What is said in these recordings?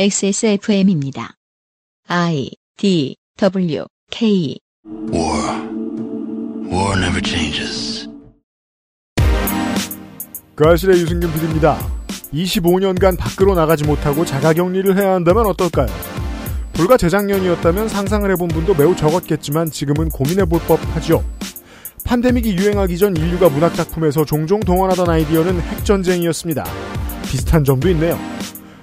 XSFM입니다. I D W K War. War never changes. 그 아실의 유승균 PD입니다. 25년간 밖으로 나가지 못하고 자가격리를 해야 한다면 어떨까요? 불과 재작년이었다면 상상을 해본 분도 매우 적었겠지만 지금은 고민해볼 법하죠. 판데믹이 유행하기 전 인류가 문학작품에서 종종 동원하던 아이디어는 핵전쟁이었습니다. 비슷한 점도 있네요.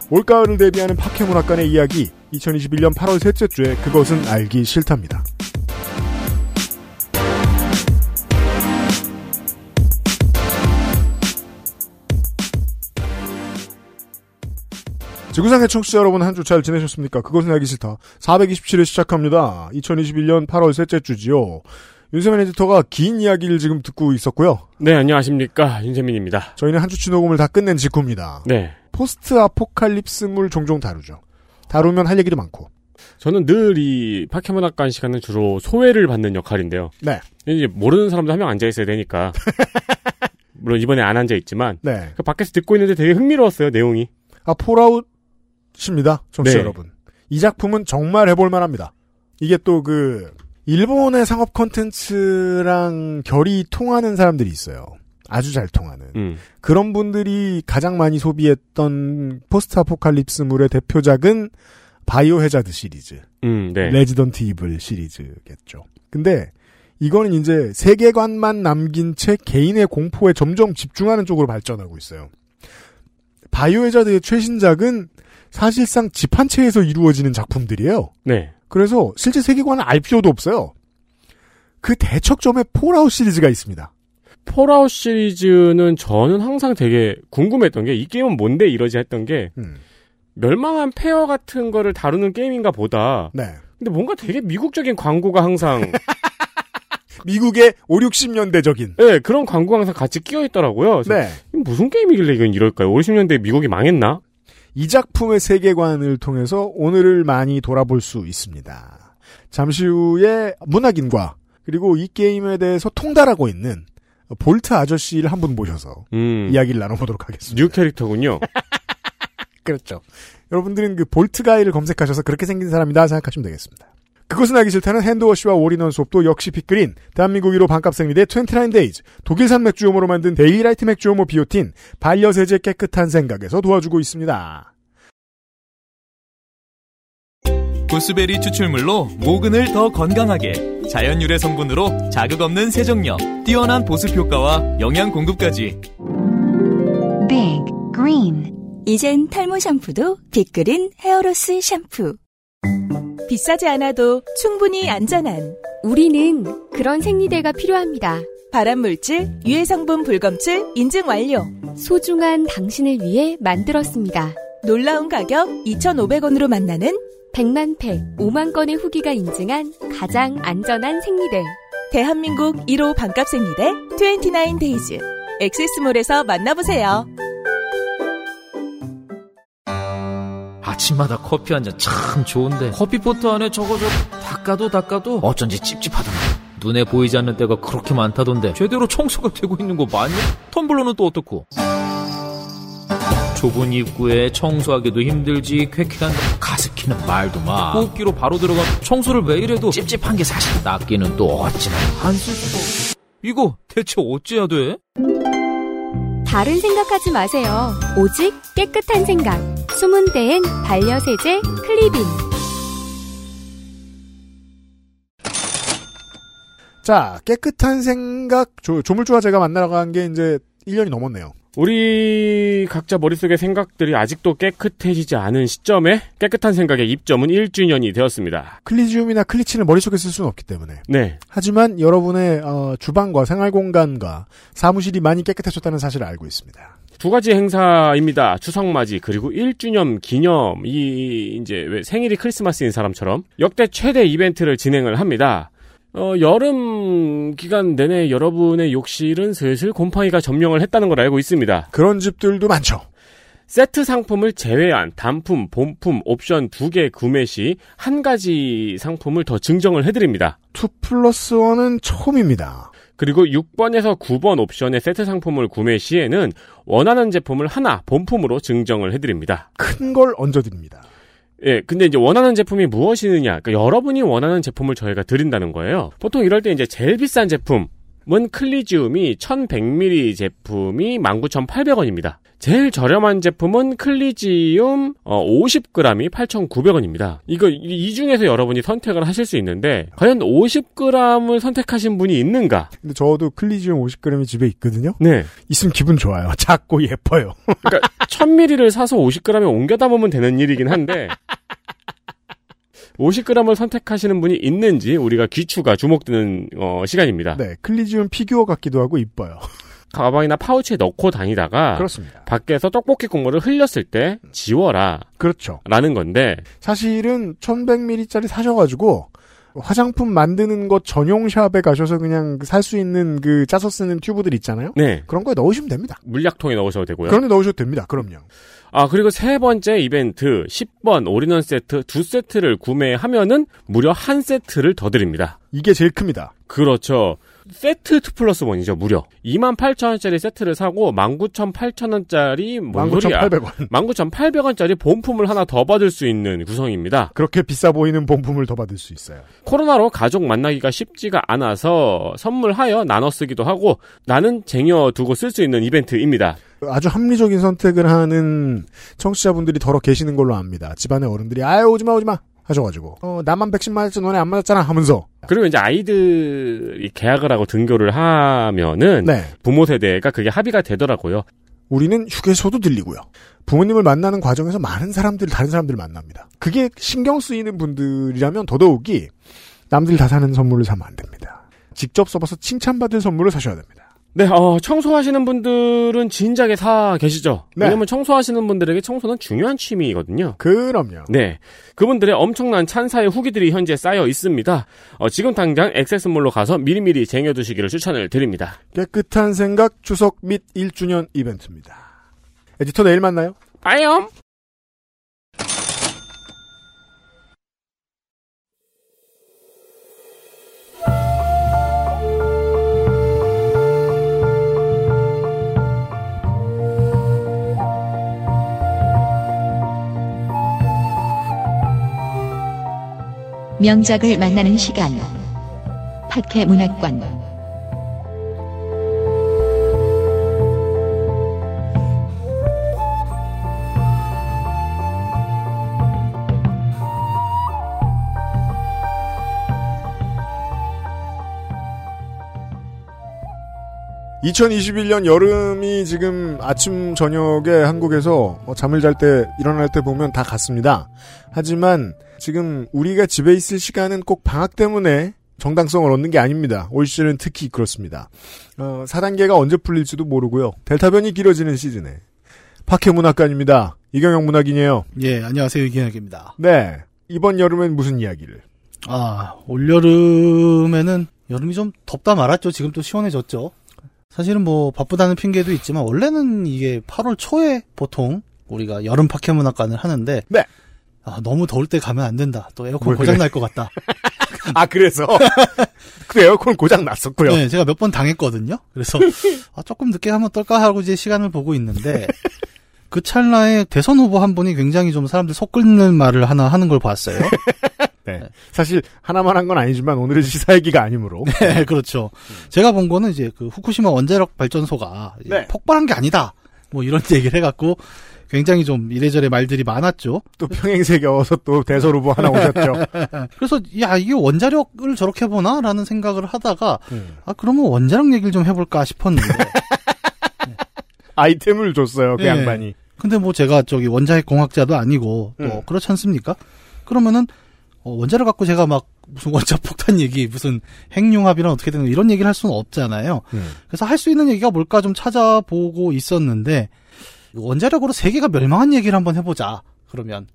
올가을을 대비하는 파케문학관의 이야기 2021년 8월 셋째 주에 그것은 알기 싫답니다. 지구상의 청취자 여러분 한 주 잘 지내셨습니까? 그것은 알기 싫다. 427회 시작합니다. 2021년 8월 셋째 주지요. 윤세민 에디터가 긴 이야기를 지금 듣고 있었고요. 네, 안녕하십니까. 윤세민입니다. 저희는 한 주치 녹음을 다 끝낸 직후입니다. 네. 포스트 아포칼립스물 종종 다루죠. 다루면 할 얘기도 많고. 저는 늘 이 파케문학관 시간은 주로 소외를 받는 역할인데요. 네. 이제 모르는 사람도 한 명 앉아 있어야 되니까. 물론 이번에 안 앉아 있지만 네. 그 밖에서 듣고 있는데 되게 흥미로웠어요, 내용이. 아, 폴아웃입니다. 청취자 네. 여러분. 이 작품은 정말 해볼 만합니다. 이게 또 그, 일본의 상업 콘텐츠랑 결이 통하는 사람들이 있어요. 아주 잘 통하는. 음. 그런 분들이 가장 많이 소비했던 포스트 아포칼립스물의 대표작은 Biohazard 시리즈. 음, 네. Resident Evil 시리즈겠죠. 근데 이거는 이제 세계관만 남긴 채 개인의 공포에 점점 집중하는 쪽으로 발전하고 있어요. Biohazard의 최신작은 사실상 집 한 채에서 이루어지는 작품들이에요. 네. 그래서 실제 세계관을 알 필요도 없어요. 그 대척점에 Fallout 시리즈가 있습니다. Fallout 시리즈는 저는 항상 되게 궁금했던 게 이 게임은 뭔데 이러지 했던 게 음, 멸망한 폐허 같은 거를 다루는 게임인가 보다. 네. 근데 뭔가 되게 미국적인 광고가 항상 미국의 5, 60년대적인. 네, 그런 광고가 항상 같이 끼어 있더라고요. 네. 무슨 게임이길래 이건 이럴까요? 50년대 미국이 망했나? 이 작품의 세계관을 통해서 오늘을 많이 돌아볼 수 있습니다. 잠시 후에 문학인과 그리고 이 게임에 대해서 통달하고 있는 Vault 아저씨를 한 분 모셔서 음. 이야기를 나눠보도록 하겠습니다. new 캐릭터군요. 그렇죠. 여러분들은 그 Vault Guy를 검색하셔서 그렇게 생긴 사람이다 생각하시면 되겠습니다. 그것은 알기 싫다는 hand wash와 all-in-one soap도 역시 빅그린, 대한민국 1호 반값 생리대 29Days, 독일산 맥주효모로 만든 데일리라이트 맥주효모 비오틴, 반려세제 깨끗한 생각에서 도와주고 있습니다. 구스베리 추출물로 모근을 더 건강하게 자연 유래 성분으로 자극 없는 세정력 뛰어난 보습 효과와 영양 공급까지 Big Green 이젠 탈모 샴푸도 빅그린 헤어로스 샴푸. 비싸지 않아도 충분히 안전한 우리는 그런 생리대가 필요합니다. 발암물질, 유해성분 불검출 인증 완료. 소중한 당신을 위해 만들었습니다. 놀라운 가격 2,500원으로 만나는 100만 팩, 5만 건의 후기가 인증한 가장 안전한 생리대. 대한민국 1호 반값 생리대 29Days. XS몰에서 만나보세요. 아침마다 커피 한 잔 참 좋은데 커피포트 안에 저거 저 닦아도 닦아도 어쩐지 찝찝하던데 눈에 보이지 않는 때가 그렇게 많다던데 제대로 청소가 되고 있는 거 맞냐? 텀블러는 또 어떻고? 좁은 입구에 청소하기도 힘들지 쾌쾌한 가습기는 말도 마 호흡기로 바로 들어가 청소를 매일 해도 찝찝한 게 사실 낫기는 또 어찌나 안쓸 수가 이거 대체 어째야 돼? 다른 생각하지 마세요. 오직 깨끗한 생각. 숨은 데엔 반려세제 클리빈. 자, 깨끗한 생각, 조, 조물주와 제가 만나러 간 게 이제 1년이 넘었네요. 우리 각자 머릿속의 생각들이 아직도 깨끗해지지 않은 시점에 깨끗한 생각의 입점은 1주년이 되었습니다. 클리지움이나 클리친을 머릿속에 쓸 수는 없기 때문에. 네. 하지만 여러분의 어, 주방과 생활 공간과 사무실이 많이 깨끗해졌다는 사실을 알고 있습니다. 두 가지 행사입니다. 추석맞이 그리고 1주년 기념 이 이제 왜 생일이 크리스마스인 사람처럼 역대 최대 이벤트를 진행을 합니다. 어, 여름 기간 내내 여러분의 욕실은 슬슬 곰팡이가 점령을 했다는 걸 알고 있습니다. 그런 집들도 많죠. 세트 상품을 제외한 단품, 본품, 옵션 두 개 구매 시 한 가지 상품을 더 증정을 해드립니다. 2 플러스 1은 처음입니다. 그리고 6번에서 9번 옵션의 세트 상품을 구매 시에는 원하는 제품을 하나 본품으로 증정을 해드립니다. 큰 걸 얹어드립니다. 예, 근데 이제 원하는 제품이 무엇이느냐. 그러니까 여러분이 원하는 제품을 저희가 드린다는 거예요. 보통 이럴 때 이제 제일 비싼 제품 은 클리지움이 1100ml 제품이 19,800원입니다. 제일 저렴한 제품은 클리지움 어, 50g이 8,900원입니다. 이거 이- 이 중에서 여러분이 선택을 하실 수 있는데 과연 50g을 선택하신 분이 있는가? 근데 저도 클리지움 50g이 집에 있거든요. 네. 있으면 기분 좋아요. 작고 예뻐요. 그러니까 1000ml를 사서 50g에 옮겨 담으면 되는 일이긴 한데 50g을 선택하시는 분이 있는지 우리가 귀추가 주목되는 어, 시간입니다. 네, 클리지움 피규어 같기도 하고 이뻐요. 가방이나 파우치에 넣고 다니다가 그렇습니다. 밖에서 떡볶이 국물을 흘렸을 때 지워라 그렇죠. 라는 건데 사실은 1100ml짜리 사셔 가지고 화장품 만드는 것 전용 샵에 가셔서 그냥 살 수 있는 그 짜서 쓰는 튜브들 있잖아요. 네 그런 거에 넣으시면 됩니다. 물약통에 넣으셔도 되고요. 그런 데 넣으셔도 됩니다. 그럼요. 아 그리고 세 번째 이벤트 10번 올인원 세트 두 세트를 구매하면은 무려 한 세트를 더 드립니다. 이게 제일 큽니다. 그렇죠. 세트 2 플러스 1이죠, 무려. 28,000원짜리 세트를 사고 19,800원짜리 뭔 소리야. 19,800원. 19,800원짜리 본품을 하나 더 받을 수 있는 구성입니다. 그렇게 비싸 보이는 본품을 더 받을 수 있어요. 코로나로 가족 만나기가 쉽지가 않아서 선물하여 나눠 쓰기도 하고 나는 쟁여 두고 쓸 수 있는 이벤트입니다. 아주 합리적인 선택을 하는 청취자분들이 더러 계시는 걸로 압니다. 집안의 어른들이 아유 오지마 오지마 하셔가지고 어 나만 백신 맞았지 너네 안 맞았잖아 하면서 그리고 이제 아이들이 계약을 하고 등교를 하면은 네 부모 세대가 그게 합의가 되더라고요. 우리는 휴게소도 들리고요. 부모님을 만나는 과정에서 많은 사람들, 다른 사람들을 만납니다. 그게 신경 쓰이는 분들이라면 더더욱이 남들 다 사는 선물을 사면 안 됩니다. 직접 써봐서 칭찬받을 선물을 사셔야 됩니다. 네, 어, 청소하시는 분들은 진작에 사 계시죠? 네. 왜냐면 청소하시는 분들에게 청소는 중요한 취미이거든요. 그럼요. 네. 그분들의 엄청난 찬사의 후기들이 현재 쌓여 있습니다. 어, 지금 당장 액세스몰로 가서 미리미리 쟁여두시기를 추천을 드립니다. 깨끗한 생각 추석 및 1주년 이벤트입니다. 에디터 내일 만나요. 빠염! 명작을 만나는 시간. 팟캐 문학관. (2021년) 여름이 지금 아침 저녁에 한국에서 어, 잠을 잘 때 일어날 때 보면 다 같습니다 하지만 지금 우리가 집에 있을 시간은 꼭 방학 때문에 정당성을 얻는 게 아닙니다. 올 시즌은 특히 그렇습니다. 어, 4단계가 언제 풀릴지도 모르고요. 델타 변이 길어지는 시즌에 파케 문학관입니다. 이경영 문학인이에요. 예, 안녕하세요. 이기혁입니다. 네. 이번 여름엔 무슨 이야기를? 아, 올 여름에는 여름이 좀 덥다 말았죠. 지금 또 시원해졌죠. 사실은 뭐 바쁘다는 핑계도 있지만 원래는 이게 8월 초에 보통 우리가 여름 파케 문학관을 하는데 네. 아, 너무 더울 때 가면 안 된다. 또 에어컨 왜 고장? 날 것 같다. 아, 그래서? 그 에어컨 고장 났었고요. 네, 제가 몇 번 당했거든요. 그래서 아, 조금 늦게 한번 떨까 하고 이제 시간을 보고 있는데 그 찰나에 대선 후보 한 분이 굉장히 좀 사람들 속 끓는 말을 하나 하는 걸 봤어요. 네. 사실 하나만 한 건 아니지만 오늘은 시사 얘기가 아니므로. 네, 그렇죠. 제가 본 거는 이제 그 후쿠시마 원자력 발전소가 네. 폭발한 게 아니다. 뭐 이런 얘기를 해갖고 굉장히 좀 이래저래 말들이 많았죠. 또 평행세 겨워서 또 대선 후보 하나 오셨죠. 그래서 야 이게 원자력을 저렇게 보나라는 생각을 하다가 음. 아 그러면 원자력 얘기를 좀 해볼까 싶었는데 아이템을 줬어요, 그 네. 양반이. 근데 뭐 제가 저기 원자핵 공학자도 아니고 또 음. 그렇지 않습니까? 그러면은 어, 원자력 갖고 제가 막 무슨 원자 폭탄 얘기 무슨 핵융합이랑 어떻게 되는 이런 얘기를 할 수는 없잖아요. 음. 그래서 할 수 있는 얘기가 뭘까 좀 찾아보고 있었는데 원자력으로 세계가 멸망한 얘기를 한번 해보자. 그러면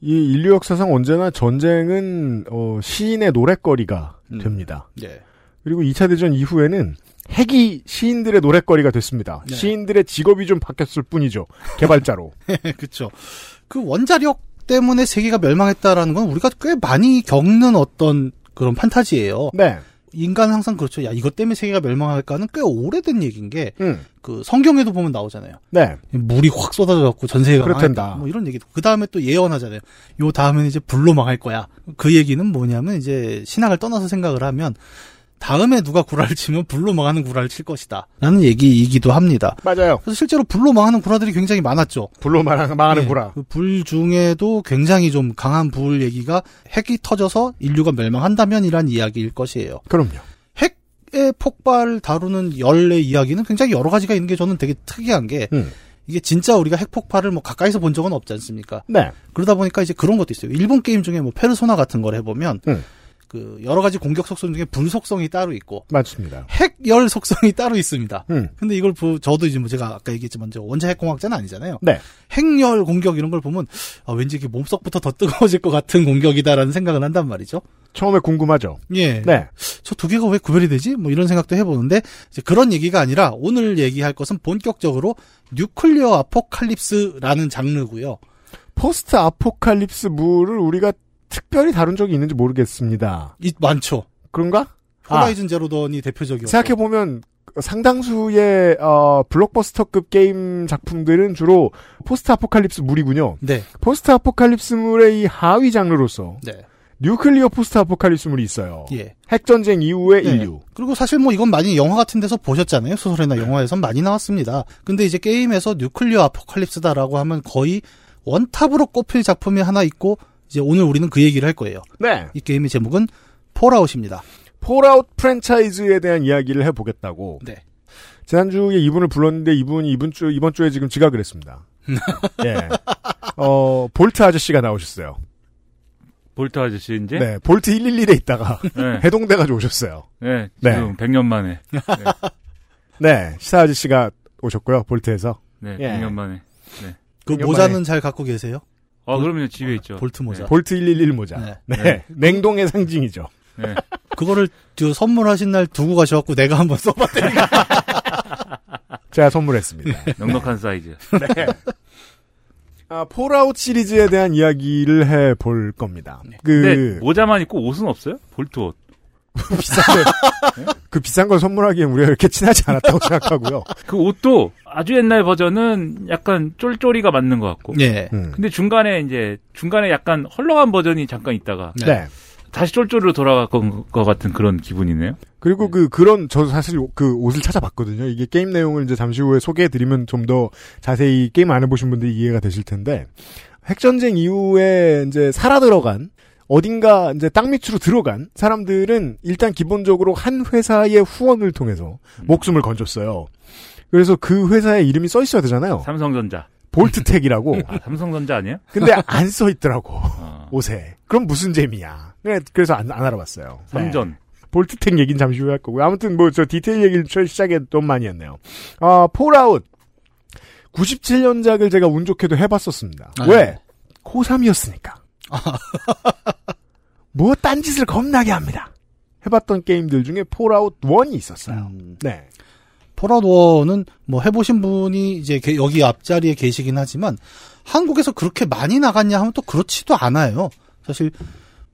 이 인류 역사상 언제나 전쟁은 어, 시인의 노랫거리가 음. 됩니다. 예. 그리고 2차 대전 이후에는 핵이 시인들의 노랫거리가 됐습니다. 네. 시인들의 직업이 좀 바뀌었을 뿐이죠. 개발자로. 그렇죠. 그 원자력 때문에 세계가 멸망했다라는 건 우리가 꽤 많이 겪는 어떤 그런 판타지예요. 네. 인간은 항상 그렇죠. 야, 이것 때문에 세계가 멸망할까는 꽤 오래된 얘기인 게, 음. 그 성경에도 보면 나오잖아요. 네. 물이 확 쏟아져갖고 전 세계가. 망했다. 뭐 이런 얘기도. 그 다음에 또 예언하잖아요. 요 다음에는 이제 불로 망할 거야. 그 얘기는 뭐냐면 이제 신학을 떠나서 생각을 하면 다음에 누가 구라를 치면 불로 망하는 구라를 칠 것이다. 라는 얘기이기도 합니다. 맞아요. 그래서 실제로 불로 망하는 구라들이 굉장히 많았죠. 불로 망하는, 망하는 예, 구라. 그불 중에도 굉장히 좀 강한 불 얘기가 핵이 터져서 인류가 멸망한다면이란 이야기일 것이에요. 그럼요. 핵의 폭발을 다루는 열의 이야기는 굉장히 여러 가지가 있는 게 저는 되게 특이한 게 음. 이게 진짜 우리가 핵 폭발을 뭐 가까이서 본 적은 없지 않습니까? 네. 그러다 보니까 이제 그런 것도 있어요. 일본 게임 중에 뭐 페르소나 같은 걸 해보면 음. 그 여러 가지 공격 속성 중에 불 속성이 따로 있고 맞습니다. 핵열 속성이 따로 있습니다. 음. 근데 이걸 보, 저도 이제 뭐 제가 아까 얘기했지만 저 원자 핵공학자는 아니잖아요. 네. 핵열 공격 이런 걸 보면 아, 왠지 이게 몸속부터 더 뜨거워질 것 같은 공격이다라는 생각을 한단 말이죠. 처음에 궁금하죠. 예. 네. 저 두 개가 왜 구별이 되지? 뭐 이런 생각도 해보는데 그런 얘기가 아니라 오늘 얘기할 것은 본격적으로 뉴클리어 아포칼립스라는 장르고요. post-apocalypse 물을 우리가 특별히 다룬 적이 있는지 모르겠습니다. 이 많죠. 그런가? 아, Horizon Zero Dawn이 대표적이었고. 생각해보면 상당수의 어, 블록버스터급 게임 작품들은 주로 post-apocalypse 물이군요. 네. 포스트 아포칼립스물의 이 하위 장르로서 네. 뉴클리어 포스트 아포칼립스물이 있어요. 예. 핵전쟁 이후의 네. 인류. 그리고 사실 뭐 이건 많이 영화 같은 데서 보셨잖아요. 소설이나 영화에선 많이 나왔습니다. 근데 이제 게임에서 뉴클리어 아포칼립스다라고 하면 거의 원top으로 꼽힐 작품이 하나 있고 이제 오늘 우리는 그 얘기를 할 거예요. 네. 이 게임의 제목은 폴아웃입니다. 폴아웃 프랜차이즈에 대한 이야기를 해보겠다고. 네. 지난주에 이분을 불렀는데 이분이 이번 주, 이번 주에 지금 지각을 했습니다. 예. 어, 볼트 아저씨가 나오셨어요. 볼트 아저씨 이제 네. 볼트 111에 있다가 네. 해동돼가지고 오셨어요. 네, 네. 지금 100년 만에. 네. 시사 아저씨가 오셨고요. 볼트에서. 네, 예. 100년 만에. 그 이년 모자는 만에. 잘 갖고 계세요? 아, 그러면 집에 있죠. 볼트 모자. 네. 볼트 111 모자. 네. 네. 네. 냉동의 상징이죠. 네. 그거를 저 선물하신 날 두고 가셔갖고 내가 한번 써봤더니 제가 선물했습니다. 넉넉한 사이즈. 네. 아, 폴아웃 시리즈에 대한 이야기를 해 볼 겁니다. 그, 근데 모자만 입고 옷은 없어요? 볼트 옷. 비싼 걸, 그 비싼 걸 선물하기엔 우리가 이렇게 친하지 않았다고 생각하고요. 그 옷도 아주 옛날 버전은 약간 쫄쫄이가 맞는 것 같고. 예. 음. 근데 중간에 이제 중간에 약간 헐렁한 버전이 잠깐 있다가 네. 다시 쫄쫄이로 돌아갈 것, 것 같은 그런 기분이네요. 그리고 그, 그런, 저도 사실 그 옷을 찾아봤거든요. 이게 게임 내용을 이제 잠시 후에 소개해드리면 좀 더 자세히 게임 안 해보신 분들이 이해가 되실 텐데, 핵전쟁 이후에 이제 살아 들어간, 어딘가 이제 땅 밑으로 들어간 사람들은 일단 기본적으로 한 회사의 후원을 통해서 목숨을 건졌어요. 그래서 그 회사의 이름이 써 있어야 되잖아요. 삼성전자. 볼트텍이라고. 아, 삼성전자 아니에요? 근데 안 써 있더라고. 어. 옷에. 그럼 무슨 재미야. 네, 그래서 안, 안 알아봤어요. 네. 삼전. 볼트텍 얘기는 잠시 후에 할 거고요. 아무튼 뭐 저 디테일 얘기를 저 시작에 너무 많이 했네요. 아, 폴아웃. 97년작을 제가 운 좋게도 해봤었습니다. 아, 왜? 네. 고3이었으니까. 뭐 딴짓을 겁나게 합니다. 해봤던 게임들 중에 폴아웃 1이 있었어요. 음. 네. 폴아웃 1은 뭐 해보신 분이 이제 게- 여기 앞자리에 계시긴 하지만 한국에서 그렇게 많이 나갔냐 하면 또 그렇지도 않아요. 사실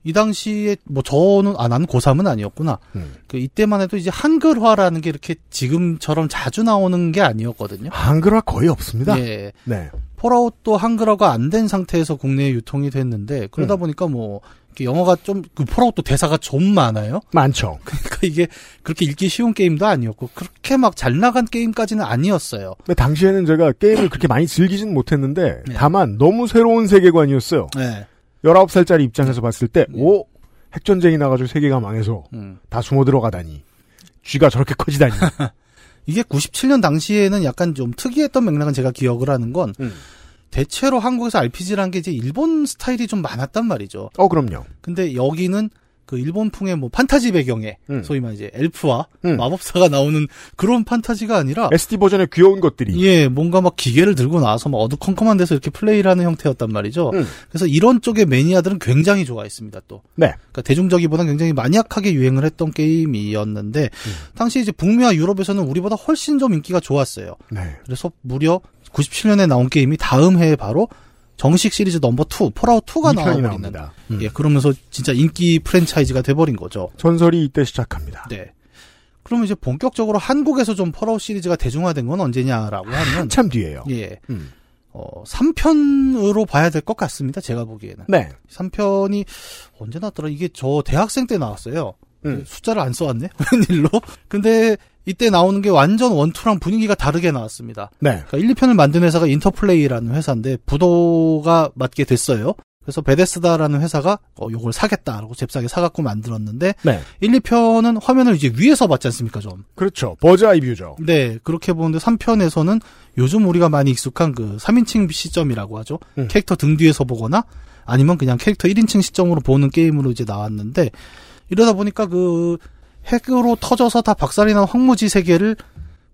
이 당시에 뭐 저는 아 나는 고3은 아니었구나. 음. 그 이때만 해도 이제 한글화라는 게 이렇게 지금처럼 자주 나오는 게 아니었거든요. 한글화 거의 없습니다. 예. 네. 폴아웃도 한글화가 안 된 상태에서 국내에 유통이 됐는데 그러다 음. 보니까 뭐 영어가 좀 그 폴아웃도 대사가 좀 많아요. 많죠. 그러니까 이게 그렇게 읽기 쉬운 게임도 아니었고 그렇게 막 잘 나간 게임까지는 아니었어요. 근데 당시에는 제가 게임을 그렇게 많이 즐기진 못했는데, 네. 다만 너무 새로운 세계관이었어요. 네. 19살짜리 입장에서 봤을 때, 오! 핵전쟁이 나가지고 세계가 망해서 음. 다 숨어 들어가다니. 쥐가 저렇게 커지다니. 이게 97년 당시에는 약간 좀 특이했던 맥락은 제가 기억을 하는 건 음. 대체로 한국에서 RPG라는 게 이제 일본 스타일이 좀 많았단 말이죠. 어, 그럼요. 근데 여기는 그 일본풍의 뭐 판타지 배경에 음. 소위 말 이제 엘프와 음. 마법사가 나오는 그런 판타지가 아니라 SD 버전의 귀여운 것들이. 예, 뭔가 막 기계를 들고 나와서 막 어두컴컴한 데서 이렇게 플레이를 하는 형태였단 말이죠. 음. 그래서 이런 쪽의 매니아들은 굉장히 좋아했습니다, 또. 네. 그러니까 대중적이보다는 굉장히 마니악하게 유행을 했던 게임이었는데, 음. 당시 이제 북미와 유럽에서는 우리보다 훨씬 좀 인기가 좋았어요. 네. 그래서 무려 97년에 나온 게임이 다음 해에 바로 정식 시리즈 number 2, 폴아웃 2가 이 편이 나와버리는. 나옵니다. 음. 예, 그러면서 진짜 인기 프랜차이즈가 돼버린 거죠. 전설이 이때 시작합니다. 네. 그러면 이제 본격적으로 한국에서 좀 폴아웃 시리즈가 대중화된 건 언제냐라고 하면 한참 뒤에요. 예. 음. 어, 3편으로 봐야 될 것 같습니다. 제가 보기에는. 네. 3편이 언제 나왔더라? 이게 저 대학생 때 나왔어요. 음. 숫자를 안 써왔네? 웬일로? 근데 이때 나오는 게 완전 원투랑 분위기가 다르게 나왔습니다. 네. 그러니까 1, 2편을 만든 회사가 인터플레이라는 회사인데 부도가 맞게 됐어요. 그래서 베데스다라는 회사가 어, 요걸 사겠다라고 잽싸게 사갖고 만들었는데 네. 1, 2편은 화면을 이제 위에서 봤지 않습니까 좀. 그렇죠. 버즈 아이 뷰죠. 네, 그렇게 보는데 3편에서는 요즘 우리가 많이 익숙한 그 3인칭 시점이라고 하죠. 음. 캐릭터 등 뒤에서 보거나 아니면 그냥 캐릭터 1인칭 시점으로 보는 게임으로 이제 나왔는데 이러다 보니까 그 핵으로 터져서 다 박살이 난 황무지 세계를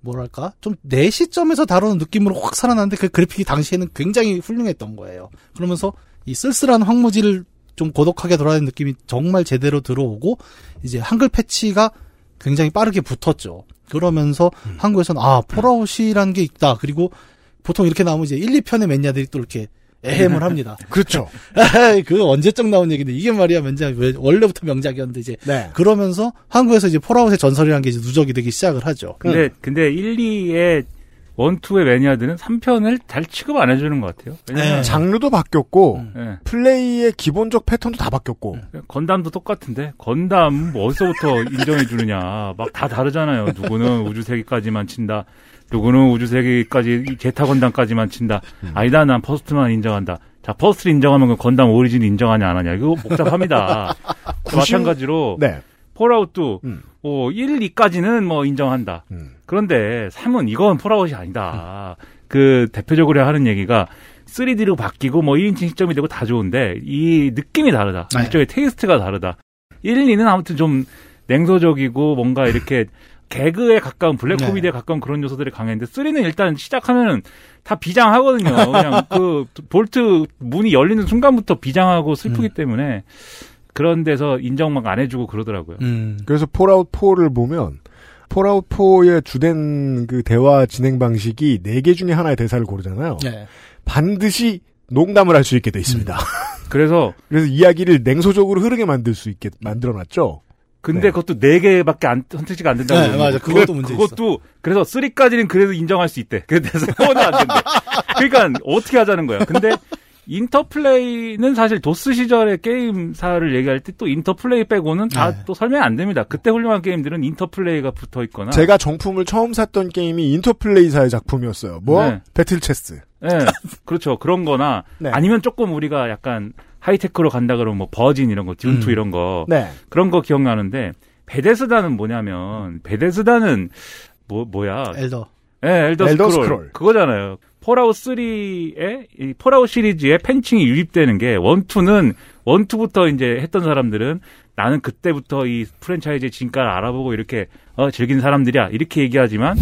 뭐랄까 좀 내 시점에서 다루는 느낌으로 확 살아났는데 그 그래픽이 당시에는 굉장히 훌륭했던 거예요. 그러면서 이 쓸쓸한 황무지를 좀 고독하게 돌아다니는 느낌이 정말 제대로 들어오고 이제 한글 패치가 굉장히 빠르게 붙었죠. 그러면서 한국에서는 아 폴아웃이라는 게 있다. 그리고 보통 이렇게 나오면 이제 1, 2편의 매니아들이 또 이렇게 애헴을 합니다. 그렇죠. 에이, 그거 언제적 나온 얘기인데 이게 말이야 명작 왜 원래부터 명작이었는데 이제 네. 그러면서 한국에서 이제 폴아웃의 전설이라는 게 이제 누적이 되기 시작을 하죠. 근데 근데 1, 2의 원투의 매니아들은 3편을 잘 취급 안 해주는 것 같아요. 왜냐면 네. 장르도 바뀌었고 예. 플레이의 기본적 패턴도 다 바뀌었고 건담도 똑같은데 건담 뭐 어디서부터 인정해 주느냐 막 다 다르잖아요. 누구는 우주 세계까지만 친다. 누구는 우주 세계까지 제타 건담까지만 친다. 아니다 난 first만 인정한다. 자 first를 인정하면 그 건담 오리진 인정하냐 안 하냐 이거 복잡합니다. 마찬가지로 네. 폴아웃도 음. 뭐 1, 2까지는 뭐 인정한다. 음. 그런데 3은 이건 폴아웃이 아니다. 그 대표적으로 하는 얘기가 3D로 바뀌고 뭐 1인칭 시점이 되고 다 좋은데 이 느낌이 다르다. 네. 이쪽의 taste가 다르다. 1, 2는 아무튼 좀 냉소적이고 뭔가 이렇게 개그에 가까운 블랙 네. 코미디에 가까운 그런 요소들이 강했는데 3는 일단 시작하면은 다 비장하거든요. 그냥 그 볼트 문이 열리는 순간부터 비장하고 슬프기 때문에 그런 데서 인정 막 안 해주고 그러더라고요. 음. 그래서 폴아웃 4를 보면 폴아웃 4의 주된 그 대화 진행 방식이 네 개 중에 하나의 대사를 고르잖아요. 네. 반드시 농담을 할 수 있게 돼 있습니다. 그래서 그래서 이야기를 냉소적으로 흐르게 만들 수 있게 만들어 놨죠. 근데 네. 그것도 네 개밖에 안 선택지가 안 된다고. 네, 맞아. 거. 그것도 문제 그것도 그래서 3까지는 그래도 인정할 수 있대. 그래서 4는 안 된대. 그러니까 어떻게 하자는 거야. 근데 인터플레이는 사실 도스 시절의 게임사를 얘기할 때 또 인터플레이 빼고는 다 네. 또 설명 안 됩니다. 그때 훌륭한 게임들은 인터플레이가 붙어 있거나. 제가 정품을 처음 샀던 게임이 인터플레이사의 작품이었어요. 뭐 네. 배틀 체스. 네, 그렇죠. 그런 거나 네. 아니면 조금 우리가 약간 high-tech로 간다 그러면 뭐 버진 이런 거, 듀투 음. 이런 거. 네. 그런 거 기억나는데 베데스다는 뭐냐면 베데스다는 뭐 뭐야? 엘더. 예, 엘더, 엘더 스크롤. 스크롤. 그거잖아요. 폴아웃 3의 이 폴아웃 시리즈의 팬층이 유입되는 게 원투는 원투부터 이제 했던 사람들은 나는 그때부터 이 프랜차이즈의 진가를 알아보고 이렇게 어, 즐긴 사람들이야 이렇게 얘기하지만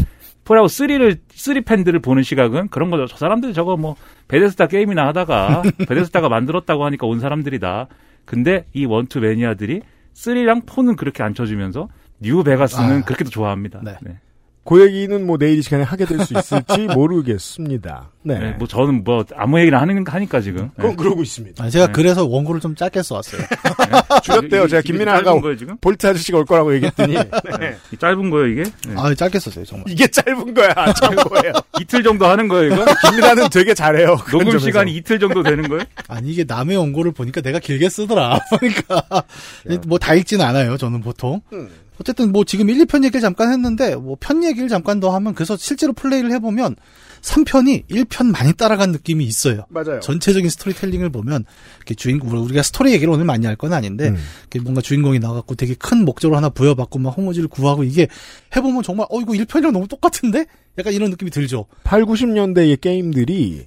폴아웃 3를 3 팬들을 보는 시각은 그런 거죠. 저 사람들 저거 뭐 베데스다 게임이나 하다가 베데스다가 만들었다고 하니까 온 사람들이다. 근데 이 one two 매니아들이 3랑 4는 그렇게 안 쳐주면서 뉴 베가스는 아. 그렇게도 좋아합니다. 네. 네. 그 얘기는 뭐 내일 이 시간에 하게 될 수 있을지 모르겠습니다. 네. 네, 뭐 저는 뭐 아무 얘기나 하는 하니까 지금. 그건 네. 그러고 있습니다. 아, 제가 네. 그래서 원고를 좀 짧게 써왔어요. 줄였대요. 이게- 제가 이게 김민아 아가 짧은 거예요 지금? 볼트 아저씨가 올 거라고 얘기했더니 네. 이 짧은 거예요 이게? 네. 아, 짧게 썼어요, 정말. 이게 짧은 거야. 참 거예요. 이틀 정도 하는 거예요 이거? 김민아는 되게 잘해요. 녹음. 시간이 이틀 정도 되는 거예요? 아니, 이게 남의 원고를 보니까 내가 길게 쓰더라. 그러니까. 뭐 다 읽지는 않아요, 저는 보통. 음. 어쨌든 뭐 지금 1, 2편 얘기를 잠깐 했는데, 뭐 편 얘기를 잠깐 더 하면, 그래서 실제로 플레이를 해보면, 3편이 1편 많이 따라간 느낌이 있어요. 맞아요. 전체적인 스토리텔링을 보면 주인공 우리가 스토리 얘기를 오늘 많이 할 건 아닌데 음. 뭔가 주인공이 나가고 되게 큰 목적을 하나 부여받고 막 황무지를 구하고 이게 해보면 정말 어 이거 1편이랑 너무 똑같은데 약간 이런 느낌이 들죠. 8, 90년대의 게임들이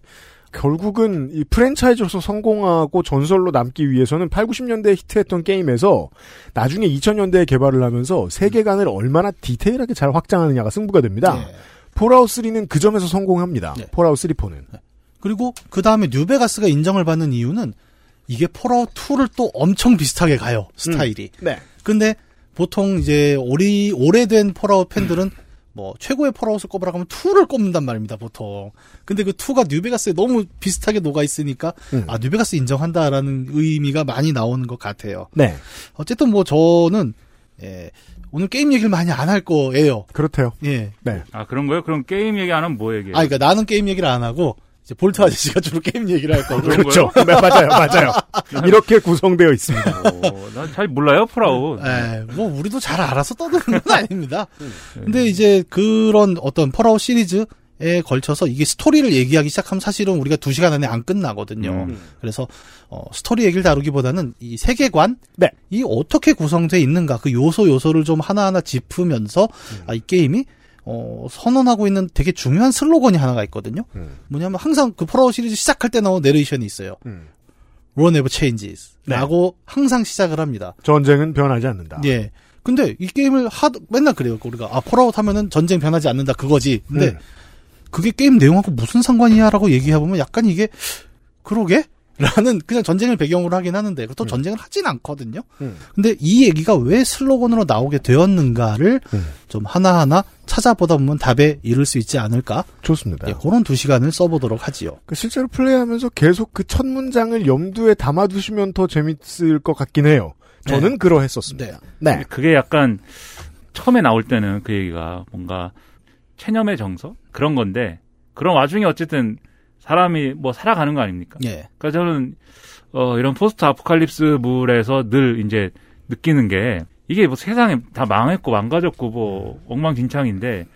결국은 이 프랜차이즈로서 성공하고 전설로 남기 위해서는 8, 90년대에 히트했던 게임에서 나중에 2000년대에 개발을 하면서 세계관을 얼마나 디테일하게 잘 확장하느냐가 승부가 됩니다. 네. 폴아웃 3는 그 점에서 성공합니다. 네. 폴아웃 3 four는. 그리고 그 다음에 뉴베가스가 인정을 받는 이유는 이게 폴아웃 2를 또 엄청 비슷하게 가요 스타일이. 네. 근데 보통 이제 오리 오래된 폴아웃 팬들은 뭐 최고의 폴아웃을 꼽으라고 하면 2를 꼽는단 말입니다, 보통. 근데 그 2가 뉴베가스에 너무 비슷하게 녹아 있으니까 음. 아, 뉴베가스 인정한다라는 의미가 많이 나오는 것 같아요. 네. 어쨌든 뭐 저는 예, 오늘 게임 얘기를 많이 안 할 거예요. 그렇대요. 예. 네. 아 그런 거요? 그럼 게임 얘기 안 하면 뭐 얘기해요? 아, 그러니까 나는 게임 얘기를 안 하고 이제 볼트 아저씨가 주로 게임 얘기를 할 거고. 그렇죠. 네, 맞아요, 맞아요. 이렇게 구성되어 있습니다. 난 잘 몰라요, 폴아웃. 예, 뭐 우리도 잘 알아서 떠드는 건 아닙니다. 근데 이제 그런 어떤 폴아웃 시리즈 에 걸쳐서 이게 스토리를 얘기하기 시작하면 사실은 우리가 두 시간 안에 안 끝나거든요. 음. 그래서 어, 스토리 얘기를 다루기보다는 이 세계관, 네. 이 어떻게 구성돼 있는가 그 요소 요소를 좀 하나하나 짚으면서 음. 아, 이 게임이 어, 선언하고 있는 되게 중요한 슬로건이 하나가 있거든요. 음. 뭐냐면 항상 그 폴아웃 시리즈 시작할 때 나오는 내레이션이 있어요. 음. War never changes. 네. 라고 항상 시작을 합니다. 전쟁은 변하지 않는다. 예. 근데 이 게임을 하도 맨날 그래요. 우리가 아 폴아웃 하면은 전쟁 변하지 않는다 그거지. 근데 음. 그게 게임 내용하고 무슨 상관이야라고 얘기해 보면 약간 이게 그러게? 라는 그냥 전쟁을 배경으로 하긴 하는데 또 전쟁을 하진 않거든요. 음. 근데 이 얘기가 왜 슬로건으로 나오게 되었는가를 음. 좀 하나하나 찾아보다 보면 답에 이를 수 있지 않을까? 좋습니다. 예, 그런 두 시간을 써보도록 하지요. 그 실제로 플레이하면서 계속 그 첫 문장을 염두에 담아두시면 더 재밌을 것 같긴 해요. 저는 네. 그러했었습니다. 네. 그게 약간 처음에 나올 때는 그 얘기가 뭔가 체념의 정서 그런 건데 그런 와중에 어쨌든 사람이 뭐 살아가는 거 아닙니까? 예. 그러니까 저는 어 이런 포스트 아포칼립스 물에서 늘 이제 느끼는 게 이게 뭐 세상에 다 망했고 망가졌고 뭐 엉망진창인데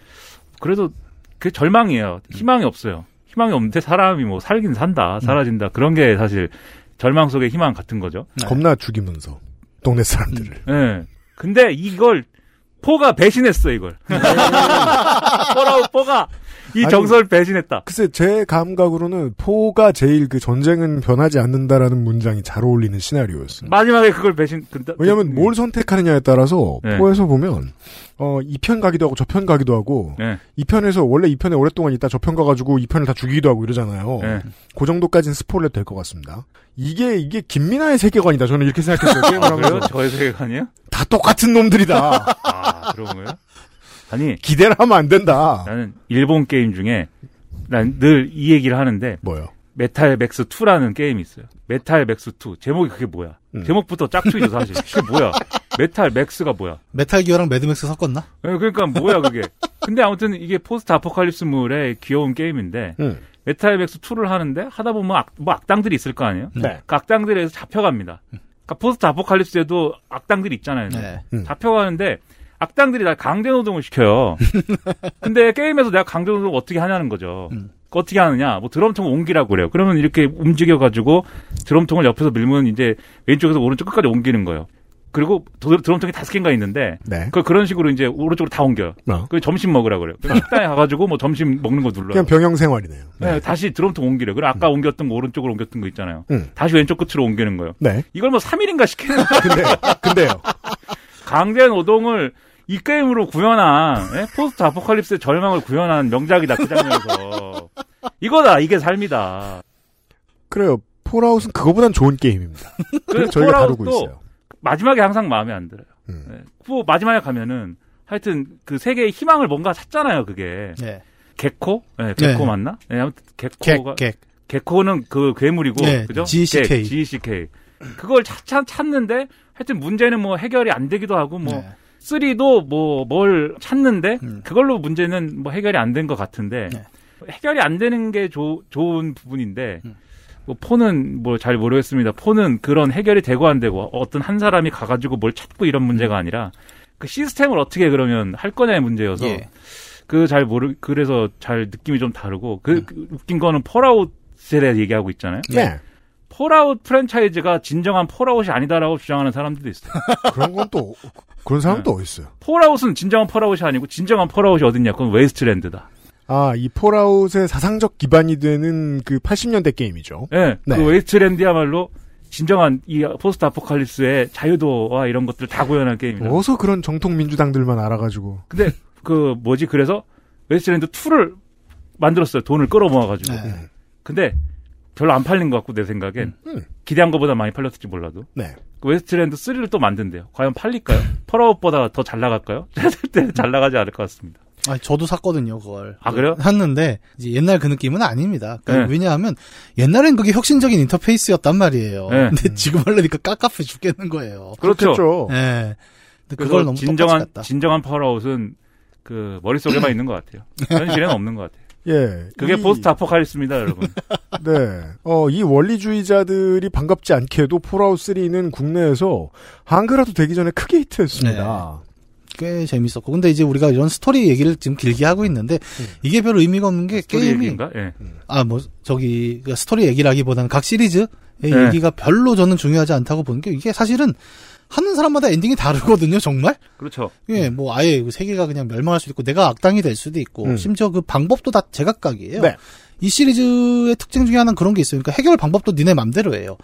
그래도 그 절망이에요. 희망이 없어요. 희망이 없는데 사람이 뭐 살긴 산다, 사라진다 그런 게 사실 절망 속의 희망 같은 거죠. 겁나 죽이면서 동네 사람들을. 예. 근데 이걸 포가 배신했어 이걸. 포라우 포가 이 정서를 배신했다. 글쎄 제 감각으로는 포가 제일 그 전쟁은 변하지 않는다라는 문장이 잘 어울리는 시나리오였어요. 마지막에 그걸 배신. 왜냐하면 뭘 선택하느냐에 따라서 네. 포에서 보면 어 2편 가기도 하고 저 편 가기도 하고 네. 2편에서 원래 2편에 오랫동안 있다 저 편 가가지고 2편을 다 죽이기도 하고 이러잖아요. 네. 그 정도까지는 스포일러 될것 같습니다. 이게 이게 김민아의 세계관이다. 저는 이렇게 생각했어요. 게임을 아, 그래요? 하면서 저의 세계관이에요? 다 똑같은 놈들이다. 아 그런 거예요? 아니 기대를 하면 안 된다. 나는 일본 게임 중에 난 늘 이 얘기를 하는데 뭐요? 메탈 맥스 2라는 게임이 있어요. 메탈 맥스 2 제목이 그게 뭐야? 음. 제목부터 짝퉁이죠 사실. 그게 뭐야? 메탈 맥스가 뭐야? 메탈 기어랑 매드맥스 섞었나? 예, 그러니까 뭐야 그게? 근데 아무튼 이게 포스트 아포칼립스물의 귀여운 게임인데 음. 메탈 맥스 2를 하는데 하다 보면 악, 뭐 악당들이 있을 거 아니에요? 네. 그 악당들에게 잡혀갑니다. 그러니까 포스트 아포칼립스에도 악당들이 있잖아요. 네. 음. 잡혀가는데 악당들이 다 강제 노동을 시켜요. 근데 게임에서 내가 강제 노동을 어떻게 하냐는 거죠. 음. 그 어떻게 하느냐? 뭐 드럼통 옮기라고 그래요. 그러면 이렇게 움직여 가지고 드럼통을 옆에서 밀면 이제 왼쪽에서 오른쪽 끝까지 옮기는 거예요. 그리고 도- 드럼통이 다섯 개인가 있는데 네. 그 그런 식으로 이제 오른쪽으로 다 옮겨요. 어. 그 점심 먹으라 그래요. 그래서 식당에 가가지고 뭐 점심 먹는 거 눌러요. 그냥 병영 생활이네요. 네, 다시 드럼통 옮기래요. 그리고 아까 옮겼던 거 오른쪽으로 옮겼던 거 있잖아요. 음. 다시 왼쪽 끝으로 옮기는 거예요. 네. 이걸 뭐 3일인가 시키는. 근데 근데요. 강제 노동을 이 게임으로 구현한 예? 포스트 아포칼립스의 절망을 구현한 명작이다 그 장면에서 이거다 이게 삶이다. 그래요. 폴아웃은 그거보단 좋은 게임입니다. 그래서 저희가 다루고 있어요. 마지막에 항상 마음에 안 들어요. 음. 예. 뭐 마지막에 가면은 하여튼 그 세계의 희망을 뭔가 찾잖아요 그게 네. 개코? 예, 개코 네. 맞나? 예, 아무튼 객, 개코가 객. 개코는 그 괴물이고 네, 그죠? GCK. 객, GCK. 그걸 찾, 찾, 찾는데 하여튼 문제는 뭐 해결이 안 되기도 하고 뭐 네. 쓰리도 뭐 뭘 찾는데 음. 그걸로 문제는 뭐 해결이 안 된 것 같은데 네. 해결이 안 되는 게 조- 좋은 부분인데 음. 뭐 four는 뭐 잘 모르겠습니다. four는 그런 해결이 되고 안 되고 어떤 한 사람이 가가지고 뭘 찾고 이런 문제가 아니라 그 시스템을 어떻게 그러면 할 거냐의 문제여서 예. 그잘 모르 그래서 잘 느낌이 좀 다르고 그, 음. 그 웃긴 거는 폴아웃에 대해 얘기하고 있잖아요. 네. 폴아웃 프랜차이즈가 진정한 폴아웃이 아니다라고 주장하는 사람들도 있어요. 그런 건 또 그런 사람도 어디 있어요. 폴아웃은 진정한 폴아웃이 아니고 진정한 폴아웃이 어딨냐? 그건 웨이스트랜드다. 아, 이 폴아웃의 사상적 기반이 되는 그 80년대 게임이죠. 예, 네. 그 웨이스트랜드야말로 진정한 이 포스트 아포칼립스의 자유도와 이런 것들을 다 구현한 게임이다. 어서 그런 정통 민주당들만 알아가지고. 근데 그 뭐지? 그래서 웨이스트랜드 2를 만들었어요. 돈을 끌어모아가지고. 네. 근데 별로 안 팔린 것 같고 내 생각엔 음. 기대한 것보다 많이 팔렸을지 몰라도 네. 그 웨이스트랜드 3를 또 만든대요. 과연 팔릴까요? 폴아웃보다 더 잘 나갈까요? 잘 나가지 않을 것 같습니다. 아, 저도 샀거든요, 그걸. 아, 그래요? 샀는데, 이제 옛날 그 느낌은 아닙니다. 그러니까 네. 왜냐하면, 옛날엔 그게 혁신적인 인터페이스였단 말이에요. 네. 근데 지금 하려니까 깝깝해 죽겠는 거예요. 그렇죠. 예. 근데 그래서 그걸 너무 진정한. 진정한 폴아웃은 그 머릿속에만 있는 것 같아요. 현실에는 없는 것 같아요. 예. 그게 이- 포스트 아포칼립스입니다, 여러분. 네. 어, 이 원리주의자들이 반갑지 않게도 폴아웃 3는 국내에서 한글화도 되기 전에 크게 히트했습니다. 꽤 재밌었고. 근데 이제 우리가 이런 스토리 얘기를 지금 길게 하고 있는데, 이게 별 의미가 없는 게 스토리 게임이. 얘기인가? 예. 아, 뭐, 저기, 그 스토리 얘기라기보다는 각 시리즈의 네. 얘기가 별로 저는 중요하지 않다고 보는 게, 이게 사실은 하는 사람마다 엔딩이 다르거든요, 정말? 그렇죠. 예, 뭐, 아예 그 세계가 그냥 멸망할 수도 있고, 내가 악당이 될 수도 있고, 음. 심지어 그 방법도 다 제각각이에요. 네. 이 시리즈의 특징 중에 하나는 그런 게 있어요. 그러니까 해결 방법도 니네 맘대로예요.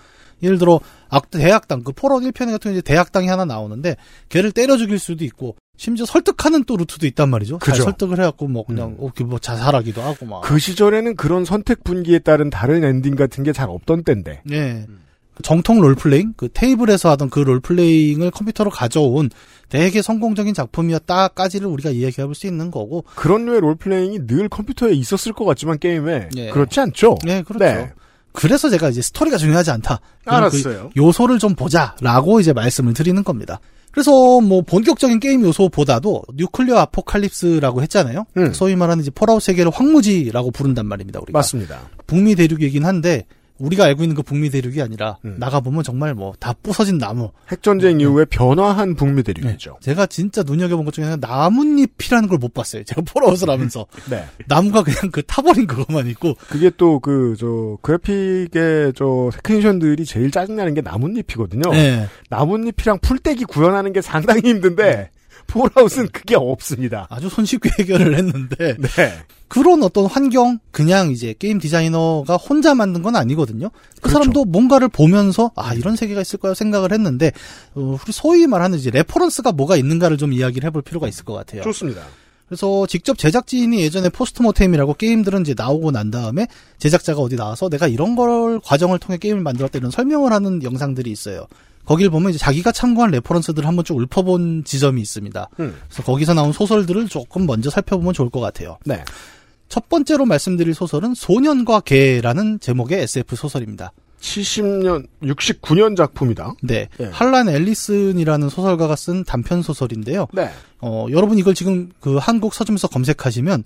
예를 들어, 악, 대악당, 그 폴아웃 1편에 같은 이제 대악당이 하나 나오는데, 걔를 때려 죽일 수도 있고, 심지어 설득하는 또 루트도 있단 말이죠. 잘 그죠. 설득을 해갖고, 뭐, 그냥, 음. 어, 그뭐 자살하기도 하고, 막. 그 시절에는 그런 선택 분기에 따른 다른 엔딩 같은 게 잘 없던 때인데. 예. 그 정통 롤플레잉, 그 테이블에서 하던 그 롤플레잉을 컴퓨터로 가져온 되게 성공적인 작품이었다까지를 우리가 이야기해 볼 수 있는 거고, 그런 류의 롤플레잉이 늘 컴퓨터에 있었을 것 같지만 게임에 예. 그렇지 않죠. 네, 그렇죠. 네. 그래서 제가 이제 스토리가 중요하지 않다. 그런 알았어요. 그 요소를 좀 보자라고 이제 말씀을 드리는 겁니다. 그래서 뭐 본격적인 게임 요소보다도 뉴클리어 아포칼립스라고 했잖아요. 음. 소위 말하는 이제 폴아웃 세계를 황무지라고 부른단 말입니다. 우리가 맞습니다. 북미 대륙이긴 한데 우리가 알고 있는 그 북미 대륙이 아니라 음. 나가 보면 정말 뭐 다 부서진 나무. 핵전쟁 이후에 변화한 북미 대륙이죠. 제가 진짜 눈여겨본 것 중에 하나 나뭇잎이라는 걸 못 봤어요. 제가 폴아웃을 하면서 네. 나무가 그냥 그 타버린 그것만 있고 그게 또 그 저 그래픽의 저 technician들이 제일 짜증나는 게 나뭇잎이거든요. 네. 나뭇잎이랑 풀떼기 구현하는 게 상당히 힘든데 폴아웃은 그게 없습니다. 아주 손쉽게 해결을 했는데 네. 그런 어떤 환경 그냥 이제 게임 디자이너가 혼자 만든 건 아니거든요. 그 그렇죠. 사람도 뭔가를 보면서 아 이런 세계가 있을 거야 생각을 했는데 어, 우리 소위 말하는 이제 reference가 뭐가 있는가를 좀 이야기를 해볼 필요가 있을 것 같아요. 좋습니다. 그래서 직접 제작진이 예전에 postmortem이라고 게임들은 이제 나오고 난 다음에 제작자가 어디 나와서 내가 이런 걸 과정을 통해 게임을 만들었다 이런 설명을 하는 영상들이 있어요. 거길 보면 이제 자기가 참고한 reference들을 한번 쭉 읊어본 지점이 있습니다. 음. 그래서 거기서 나온 소설들을 조금 먼저 살펴보면 좋을 것 같아요. 네. 첫 번째로 말씀드릴 소설은 소년과 개라는 제목의 SF 소설입니다. 70년, 69년 작품이다. 네. 예. 할란 앨리슨이라는 소설가가 쓴 단편 소설인데요. 네. 어, 여러분 이걸 지금 그 한국 서점에서 검색하시면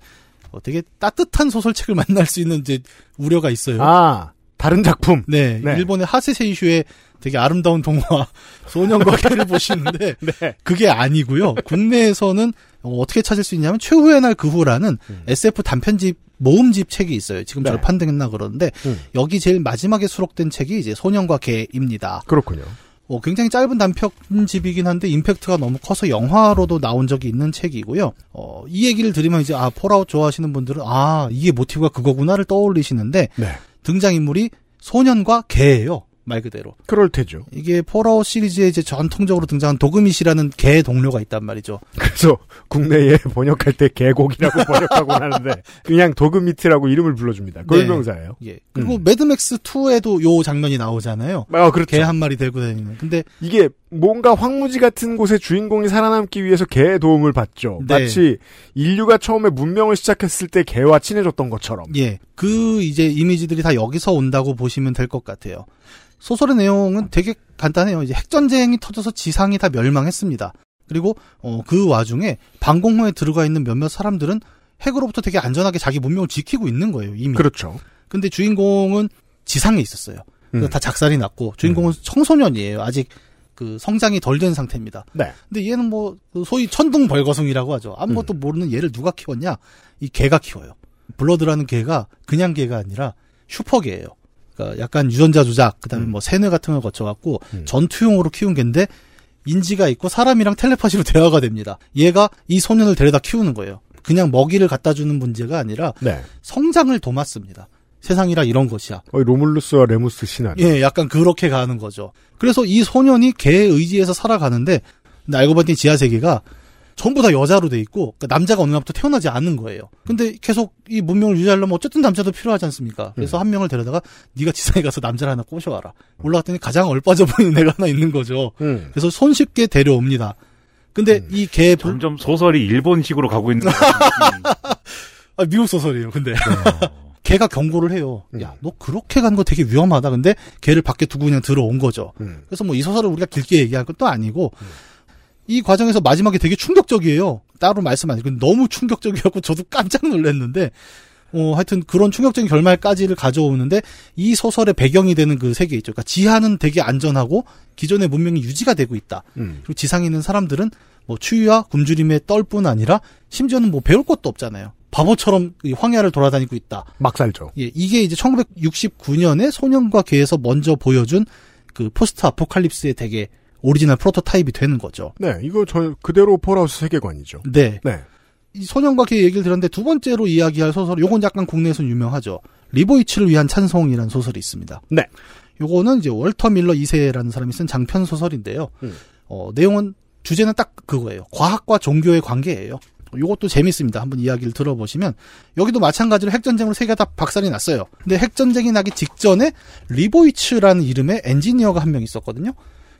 어, 되게 따뜻한 소설책을 만날 수 있는 이제 우려가 있어요. 아, 다른 작품. 네, 네. 일본의 하세세이슈의 되게 아름다운 동화 소년과 개를 보시는데 네. 그게 아니고요. 국내에서는 어, 어떻게 찾을 수 있냐면 최후의 날 그 후라는 SF 단편집 모음집 책이 있어요. 지금 음. 네. 절판됐나 그러는데 음. 여기 제일 마지막에 수록된 책이 이제 소년과 개입니다. 그렇군요. 어, 굉장히 짧은 단편집이긴 한데 임팩트가 너무 커서 영화로도 나온 적이 있는 책이고요. 어, 이 얘기를 들으면 이제 아 폴아웃 좋아하시는 분들은 아 이게 모티브가 그거구나를 떠올리시는데 네. 등장 인물이 소년과 개예요. 말 그대로. 그럴 테죠. 이게 폴아웃 시리즈에 이제 전통적으로 등장한 도그미트라는 개 동료가 있단 말이죠. 그래서 국내에 번역할 때 개고기라고 번역하고 하는데 그냥 도그미트라고 이름을 불러줍니다. 고유명사예요. 예. 그리고 매드맥스 2에도 요 장면이 나오잖아요. 아, 그렇죠. 개 한 마리 데리고 다니는. 근데 이게 뭔가 황무지 같은 곳에 주인공이 살아남기 위해서 개의 도움을 받죠. 네. 마치 인류가 처음에 문명을 시작했을 때 개와 친해졌던 것처럼. 예. 그 이제 이미지들이 다 여기서 온다고 보시면 될 것 같아요. 소설의 내용은 되게 간단해요. 이제 핵전쟁이 터져서 지상이 다 멸망했습니다. 그리고 어, 그 와중에 방공호에 들어가 있는 몇몇 사람들은 핵으로부터 되게 안전하게 자기 문명을 지키고 있는 거예요. 이미. 그렇죠. 근데 주인공은 지상에 있었어요. 음. 다 작살이 났고 주인공은 청소년이에요. 아직 그 성장이 덜 된 상태입니다. 네. 근데 얘는 뭐그 소위 천둥 벌거숭이라고 하죠. 아무것도 모르는 얘를 누가 키웠냐? 이 개가 키워요. 블러드라는 개가 그냥 개가 아니라 슈퍼개예요. 그러니까 약간 유전자 조작, 그다음에 뭐 세뇌 같은 걸 거쳐갖고 전투용으로 키운 개인데 인지가 있고 사람이랑 텔레파시로 대화가 됩니다. 얘가 이 소년을 데려다 키우는 거예요. 그냥 먹이를 갖다 주는 문제가 아니라 네. 성장을 도맡습니다. 세상이라 이런 것이야. 거의 로물루스와 레무스 시나리오. 예, 약간 그렇게 가는 거죠. 그래서 이 소년이 개에 의지해서 살아가는데, 근데 알고 봤더니 지하 세계가 전부 다 여자로 돼 있고, 그러니까 남자가 어느 날부터 태어나지 않는 거예요. 근데 계속 이 문명을 유지하려면 어쨌든 남자도 필요하지 않습니까? 그래서 한 명을 데려다가 네가 지상에 가서 남자를 하나 꼬셔와라. 올라갔더니 가장 얼빠져 보이는 애가 하나 있는 거죠. 음. 그래서 손쉽게 데려옵니다. 근데 음. 이개 점점 소설이 일본식으로 가고 있는 느낌이. 아, 미국 소설이에요. 근데 네. 걔가 경고를 해요. 음. 야, 너 그렇게 간 거 되게 위험하다. 근데 걔를 밖에 두고 그냥 들어온 거죠. 음. 그래서 뭐 이 소설을 우리가 길게 얘기할 것도 아니고 이 과정에서 마지막에 되게 충격적이에요. 따로 말씀 안 드리고 너무 충격적이었고 저도 깜짝 놀랐는데 어 하여튼 그런 충격적인 결말까지를 가져오는데 이 소설의 배경이 되는 그 세계 있죠. 그러니까 지하는 되게 안전하고 기존의 문명이 유지가 되고 있다. 음. 그리고 지상에 있는 사람들은 뭐 추위와 굶주림의 떨뿐 아니라 심지어는 뭐 배울 것도 없잖아요. 바보처럼 이 황야를 돌아다니고 있다. 막 살죠. 예, 이게 이제 1969년에 소년과 개에서 먼저 보여준 그 포스트 아포칼립스의 되게 오리지널 prototype이 되는 거죠. 네, 이거 저 그대로 폴아웃 세계관이죠. 네. 네. 이 소년과 개 얘기를 들었는데 두 번째로 이야기할 소설, 요건 약간 국내에서 유명하죠. 리보위츠를 위한 찬송이라는 소설이 있습니다. 네. 요거는 이제 월터 밀러 2세라는 사람이 쓴 장편 소설인데요. 음. 어, 내용은 주제는 딱 그거예요. 과학과 종교의 관계예요. 요것도 재밌습니다. 한번 이야기를 들어보시면 여기도 마찬가지로 핵전쟁으로 세계가 다 박살이 났어요. 근데 핵전쟁이 나기 직전에 리보이츠라는 이름의 엔지니어가 한 명 있었거든요.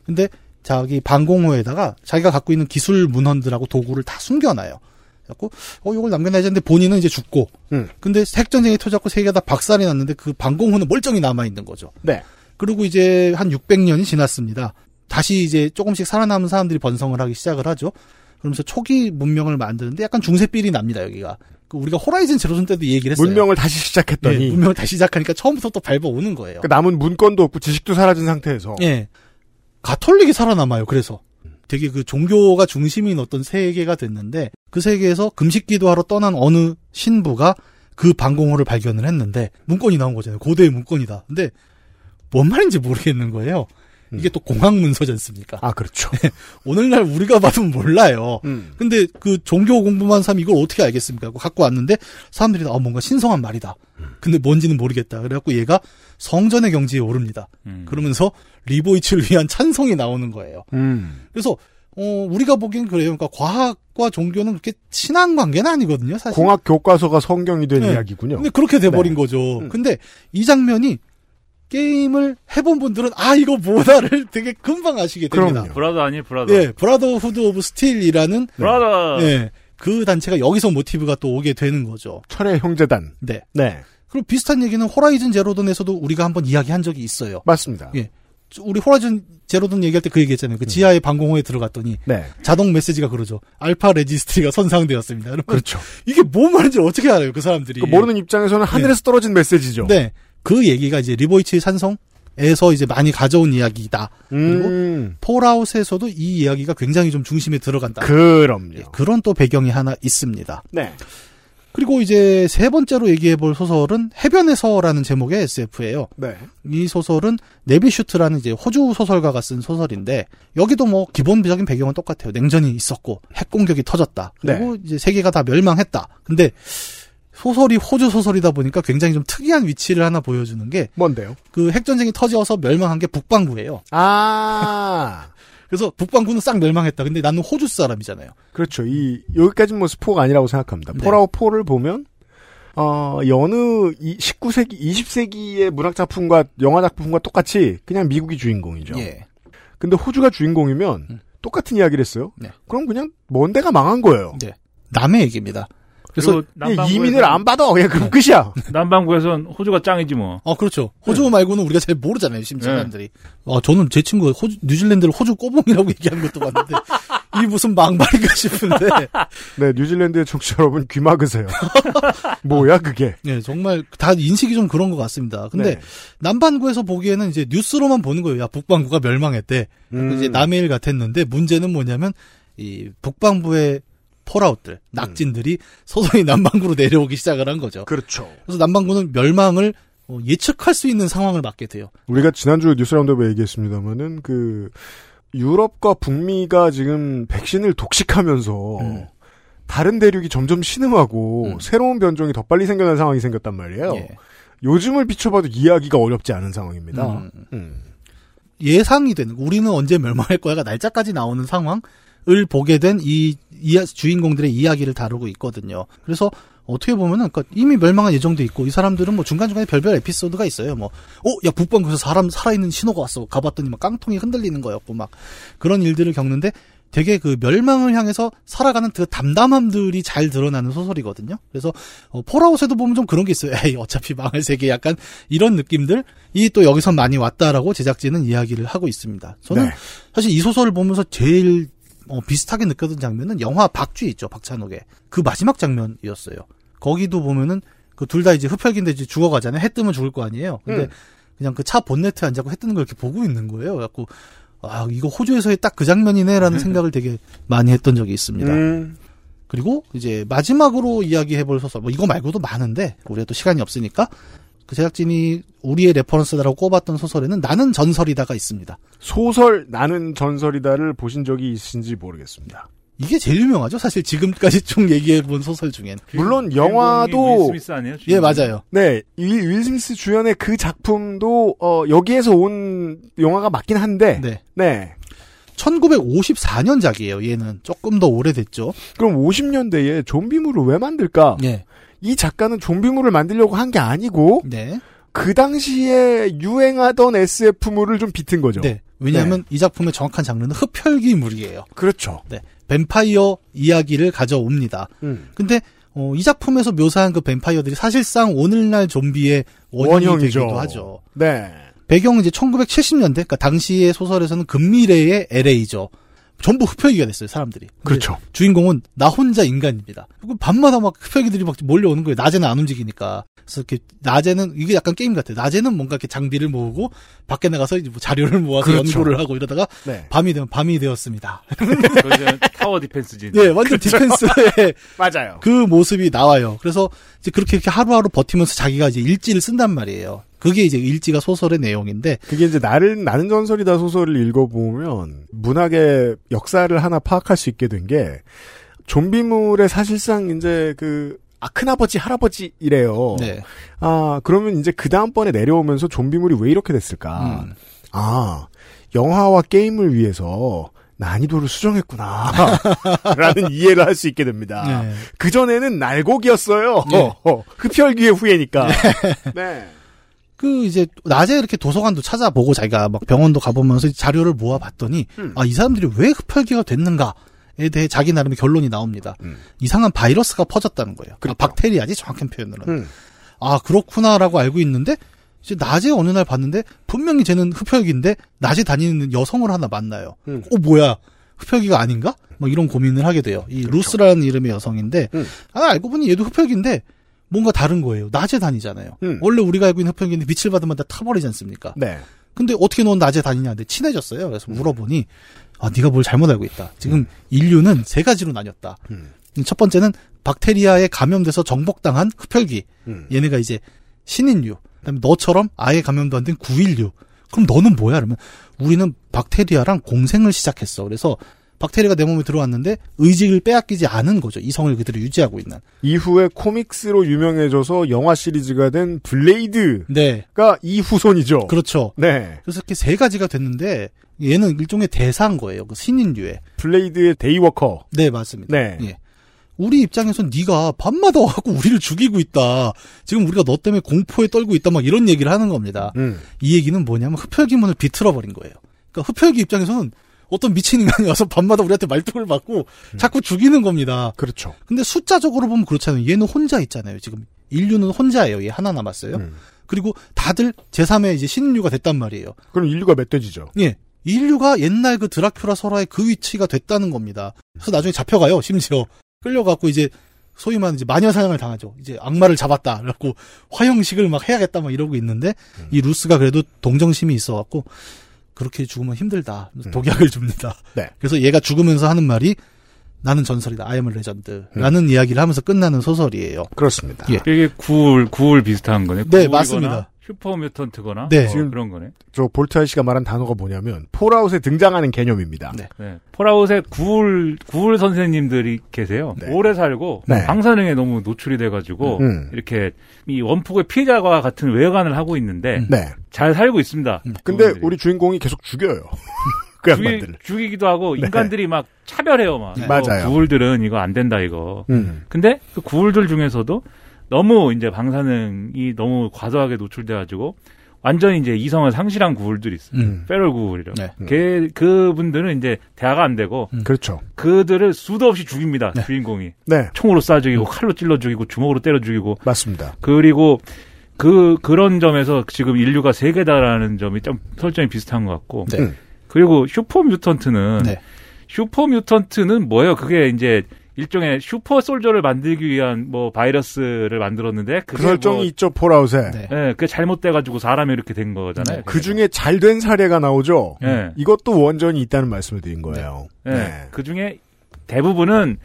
근데 자기 방공호에다가 자기가 갖고 있는 기술 문헌들하고 도구를 다 숨겨놔요. 그래갖고 어 이걸 남겨놔야지 했는데 본인은 이제 죽고 음. 근데 핵전쟁이 터졌고 세계가 다 박살이 났는데 그 방공호는 멀쩡히 남아 있는 거죠. 네. 그리고 이제 한 600년이 지났습니다. 다시 이제 조금씩 살아남은 사람들이 번성을 하기 시작을 하죠. 그러면서 초기 문명을 만드는데 약간 중세삘이 납니다, 여기가. 그 우리가 호라이즌 제로선 때도 이 얘기를 했어요. 문명을 다시 시작했더니 예, 문명을 다시 시작하니까 처음부터 또 밟아오는 거예요. 그 남은 문건도 없고 지식도 사라진 상태에서 예. 가톨릭이 살아남아요, 그래서. 되게 그 종교가 중심인 어떤 세계가 됐는데 그 세계에서 금식 기도하러 떠난 어느 신부가 그 방공호를 발견을 했는데 문건이 나온 거잖아요. 고대의 문건이다. 근데 뭔 말인지 모르겠는 거예요. 이게 또 공학 문서지 않습니까? 아 그렇죠. 오늘날 우리가 봐도 몰라요. 음. 근데 그 종교 공부만 사람 이걸 어떻게 알겠습니까? 하고 갖고 왔는데 사람들이 아 뭔가 신성한 말이다. 근데 뭔지는 모르겠다. 그래갖고 얘가 성전의 경지에 오릅니다. 음. 그러면서 리보위츠를 위한 찬송이 나오는 거예요. 음. 그래서 어 우리가 보기엔 그래요. 그러니까 과학과 종교는 그렇게 친한 관계는 아니거든요. 사실. 공학 교과서가 성경이 된 네. 이야기군요. 근데 그렇게 돼버린 네. 거죠. 음. 근데 이 장면이 게임을 해본 분들은 아 이거 뭐다를 되게 금방 아시게 됩니다. 그럼요. Brother 아니 brother. 예, Brotherhood of Steel이라는 brother. 예, 그 단체가 여기서 모티브가 또 오게 되는 거죠. 철의 형제단. 네. 네. 그리고 비슷한 얘기는 호라이즌 제로던에서도 우리가 한번 이야기한 적이 있어요. 맞습니다. 예. 우리 호라이즌 제로던 얘기할 때 그 얘기했잖아요. 그 지하의 방공호에 들어갔더니 네. 자동 메시지가 그러죠. Alpha registry가 손상되었습니다. 그렇죠. 이게 뭔 말인지 어떻게 알아요, 그 사람들이. 그 모르는 입장에서는 하늘에서 떨어진 메시지죠. 네. 그 얘기가 이제 리보위츠 찬송에서 이제 많이 가져온 이야기다. 그리고 음. 폴아웃에서도 이 이야기가 굉장히 좀 중심에 들어간다. 그럼요. 예, 그런 또 배경이 하나 있습니다. 네. 그리고 이제 세 번째로 얘기해 볼 소설은 해변에서라는 제목의 SF예요. 네. 이 소설은 네빌 슈트라는 이제 호주 소설가가 쓴 소설인데 여기도 뭐 기본적인 배경은 똑같아요. 냉전이 있었고 핵 공격이 터졌다. 그리고 이제 세계가 다 멸망했다. 근데 소설이 호주 소설이다 보니까 굉장히 좀 특이한 위치를 하나 보여주는 게 뭔데요? 그 핵전쟁이 터져서 멸망한 게 북반구예요. 아. 그래서 북반구는 싹 멸망했다. 근데 나는 호주 사람이잖아요. 그렇죠. 이 여기까지는 뭐 스포가 아니라고 생각합니다. 네. 폴아웃 4를 보면 어 여느 이 19세기 20세기의 문학 작품과 영화 작품과 똑같이 그냥 미국이 주인공이죠. 예. 근데 호주가 주인공이면 똑같은 이야기를 했어요. 네. 그럼 그냥 먼 데가 망한 거예요. 네. 남의 얘기입니다. 그래서 이민을 안 받아. 그냥 그럼 끝이야. 남반구에선 호주가 짱이지 뭐. 어, 그렇죠. 호주 말고는 우리가 잘 모르잖아요, 심지어 네. 사람들이. 어, 저는 제 친구가 호주, 뉴질랜드를 호주 꼬봉이라고 얘기하는 것도 봤는데, 이 무슨 막말인가 싶은데, 네, 뉴질랜드의 청취자 여러분 귀 막으세요. 뭐야 그게? 예, 정말 다 인식이 좀 그런 것 같습니다. 근데 네. 남반구에서 보기에는 이제 뉴스로만 보는 거예요. 야, 북반구가 멸망했대. 음. 이제 남의 일 같았는데, 문제는 뭐냐면, 이 북반부의 폴아웃들, 낙진들이 서서히 남반구로 내려오기 시작을 한 거죠. 그렇죠. 그래서 남반구는 멸망을 어, 예측할 수 있는 상황을 맞게 돼요. 우리가 지난주 뉴스 라운드에 얘기했습니다만은 그 유럽과 북미가 지금 백신을 독식하면서 음. 다른 대륙이 점점 신음하고 음. 새로운 변종이 더 빨리 생겨난 상황이 생겼단 말이에요. 예. 요즘을 비춰봐도 이해하기가 어렵지 않은 상황입니다. 음. 음. 예상이 되는 우리는 언제 멸망할 거야가 날짜까지 나오는 상황 을 보게 된 이 주인공들의 이야기를 다루고 있거든요. 그래서 어떻게 보면은 그러니까 이미 멸망한 예정도 있고 이 사람들은 뭐 중간중간에 별별 에피소드가 있어요. 뭐 어, 야 북방구에서 사람 살아있는 신호가 왔어. 가봤더니 막 깡통이 흔들리는 거였고 막 그런 일들을 겪는데 되게 그 멸망을 향해서 살아가는 그 담담함들이 잘 드러나는 소설이거든요. 그래서 어, 폴아웃에도 보면 좀 그런 게 있어요. 에이 어차피 망할 세계 약간 이런 느낌들이 또 여기서 많이 왔다라고 제작진은 이야기를 하고 있습니다. 저는 네. 사실 이 소설을 보면서 제일 어, 비슷하게 느꼈던 장면은 영화 박쥐 있죠 박찬욱의 그 마지막 장면이었어요. 거기도 보면은 그 둘 다 이제 흡혈귀인데 이제 죽어가잖아요. 해 뜨면 죽을 거 아니에요. 근데 음. 그냥 그 차 본네트에 앉아갖고 해 뜨는 걸 이렇게 보고 있는 거예요. 그래갖고 아 이거 호주에서의 딱 그 장면이네라는 생각을 되게 많이 했던 적이 있습니다. 음, 그리고 이제 마지막으로 이야기해볼 소설 뭐 이거 말고도 많은데 우리가 또 시간이 없으니까 그 제작진이 우리의 reference다라고 꼽았던 소설에는 나는 전설이다가 있습니다. 소설 나는 전설이다를 보신 적이 있으신지 모르겠습니다. 이게 제일 유명하죠. 사실 지금까지 쭉 얘기해 본 소설 중엔. 물론 영화도 윌 스미스 아니에요? 예 맞아요. 네, 이윌 스미스 주연의 그 작품도 어, 여기에서 온 영화가 맞긴 한데, 네. 네. 1954년작이에요. 얘는 조금 더 오래됐죠. 그럼 50년대에 좀비물을 왜 만들까? 네. 이 작가는 좀비물을 만들려고 한 게 아니고 네. 그 당시에 유행하던 SF물을 좀 비튼 거죠. 네. 왜냐하면 이 작품의 정확한 장르는 흡혈귀물이에요. 그렇죠. 네. 뱀파이어 이야기를 가져옵니다. 음. 근데 어, 이 작품에서 묘사한 그 뱀파이어들이 사실상 오늘날 좀비의 원형이 원형이죠. 되기도 하죠. 네. 배경은 이제 1970년대, 그러니까 당시의 소설에서는 근미래의 LA죠. 전부 흡혈귀가 됐어요, 사람들이. 그렇죠. 주인공은 나 혼자 인간입니다. 그리고 밤마다 막 흡혈귀들이 막 몰려오는 거예요. 낮에는 안 움직이니까. 그래서 이렇게 낮에는 이게 약간 게임 같아요. 낮에는 뭔가 이렇게 장비를 모으고 밖에 나가서 이제 뭐 자료를 모아서 그렇죠. 연구를 하고 이러다가 네. 밤이 되면 밤이 되었습니다. 타워 디펜스지. 네, 완전 디펜스의 맞아요. 그 모습이 나와요. 그래서 이제 그렇게 이렇게 하루하루 버티면서 자기가 이제 일지를 쓴단 말이에요. 그게 이제 일지가 소설의 내용인데 그게 이제 나를 나는 전설이다 소설을 읽어보면 문학의 역사를 하나 파악할 수 있게 된 게 좀비물의 사실상 이제 그 아, 큰아버지, 할아버지 이래요. 네. 아, 그러면 이제 그 다음번에 내려오면서 좀비물이 왜 이렇게 됐을까? 음. 아, 영화와 게임을 위해서 난이도를 수정했구나. 라는 이해를 할 수 있게 됩니다. 네. 그전에는 날곡이었어요. 네. 어, 흡혈귀의 후예니까. 네. 그 이제 낮에 이렇게 도서관도 찾아보고 자기가 막 병원도 가보면서 자료를 모아봤더니 음. 아이 사람들이 왜 흡혈귀가 됐는가에 대해 자기 나름의 결론이 나옵니다. 음. 이상한 바이러스가 퍼졌다는 거예요. 그렇죠. 아, 박테리아지 정확한 표현으로는. 음. 아 그렇구나라고 알고 있는데 이제 낮에 어느 날 봤는데 분명히 쟤는 흡혈귀인데 낮에 다니는 여성을 하나 만나요. 음. 어 뭐야 흡혈귀가 아닌가? 막 이런 고민을 하게 돼요. 이 루스라는 이름의 여성인데 음. 아 알고 보니 얘도 흡혈귀인데 뭔가 다른 거예요. 낮에 다니잖아요. 음. 원래 우리가 알고 있는 흡혈귀인데 빛을 받으면 다 타버리지 않습니까? 네. 근데 어떻게 넌 낮에 다니냐는데 친해졌어요. 그래서 물어보니 아 네가 뭘 잘못 알고 있다. 지금 인류는 세 가지로 나뉘었다. 음. 첫 번째는 박테리아에 감염돼서 정복당한 흡혈귀. 음. 얘네가 이제 신인류. 그다음에 너처럼 아예 감염도 안 된 구인류. 그럼 너는 뭐야? 그러면 우리는 박테리아랑 공생을 시작했어. 그래서 박테리아가 내 몸에 들어왔는데 의식을 빼앗기지 않은 거죠. 이성을 그대로 유지하고 있는. 이후에 comics로 유명해져서 영화 시리즈가 된 블레이드가 네. 이 후손이죠. 그렇죠. 네. 그래서 이렇게 세 가지가 됐는데 얘는 일종의 대사인 거예요. 그 신인류의. 블레이드의 daywalker. 네, 맞습니다. 네. 예. 우리 입장에선 네가 밤마다 와갖고 우리를 죽이고 있다. 지금 우리가 너 때문에 공포에 떨고 있다. 막 이런 얘기를 하는 겁니다. 음. 이 얘기는 뭐냐면 흡혈귀문을 비틀어 버린 거예요. 그러니까 흡혈귀 입장에서는 어떤 미친 인간이 와서 밤마다 우리한테 말뚝을 맞고 자꾸 죽이는 겁니다. 그렇죠. 근데 숫자적으로 보면 그렇잖아요. 얘는 혼자 있잖아요. 지금 인류는 혼자예요. 얘 하나 남았어요. 음. 그리고 다들 제3의 이제 신인류가 됐단 말이에요. 그럼 인류가 멧돼지죠. 예. 인류가 옛날 그 드라큘라 설화의 그 위치가 됐다는 겁니다. 그래서 나중에 잡혀가요, 심지어. 끌려갖고 이제, 소위 말하는 이제 마녀 사냥을 당하죠. 이제 악마를 잡았다. 그래갖고 화형식을 막 해야겠다 막 이러고 있는데, 이 루스가 그래도 동정심이 있어갖고, 그렇게 죽으면 힘들다. 그래서 독약을 줍니다. 네. 그래서 얘가 죽으면서 하는 말이, 나는 전설이다. I am a legend. 라는 이야기를 하면서 끝나는 소설이에요. 그렇습니다. 예. 이게 ghoul ghoul 비슷한 거네. 네, 맞습니다. super mutant거나 네. 뭐 지금- 그런 거네. 저 볼트아이 씨가 말한 단어가 뭐냐면 폴아웃에 등장하는 개념입니다. 네. 네. 폴아웃에 ghoul ghoul 선생님들이 계세요. 네. 오래 살고 네. 방사능에 너무 노출이 돼가지고 음. 이렇게 이 원폭의 피해자와 같은 외관을 하고 있는데 음. 네. 잘 살고 있습니다. 근데 그분들이. 우리 주인공이 계속 죽여요. 그 죽이, 양반들을. 죽이 기도 하고 인간들이 막 차별해요, 막. 네. 맞아요. 구울들은 이거 안 된다 이거. 음. 근데 그 구울들 중에서도 너무 이제 방사능이 너무 과도하게 노출돼가지고 완전히 이제 이성을 상실한 구울들이 있어요. 음. 페럴 구울이라. 네. 걔 그분들은 이제 대화가 안 되고 그렇죠. 그들을 수도 없이 죽입니다. 주인공이 네. 총으로 쏴 죽이고 칼로 찔러 죽이고 주먹으로 때려 죽이고 맞습니다. 그리고 그 그런 점에서 지금 인류가 세계다라는 점이 좀 설정이 비슷한 것 같고 네. 음. 그리고 super mutant는 네. super mutant는 뭐예요? 그게 이제 일종의 super soldier를 만들기 위한 뭐 바이러스를 만들었는데 그 설정이 뭐, 있죠, Fallout에. 네. 예, 그게 잘못돼가지고 사람이 이렇게 된 거잖아요. 그 중에 잘 된 사례가 나오죠. 예. 이것도 원전이 있다는 말씀을 드린 거예요. 예, 네. 그 중에 대부분은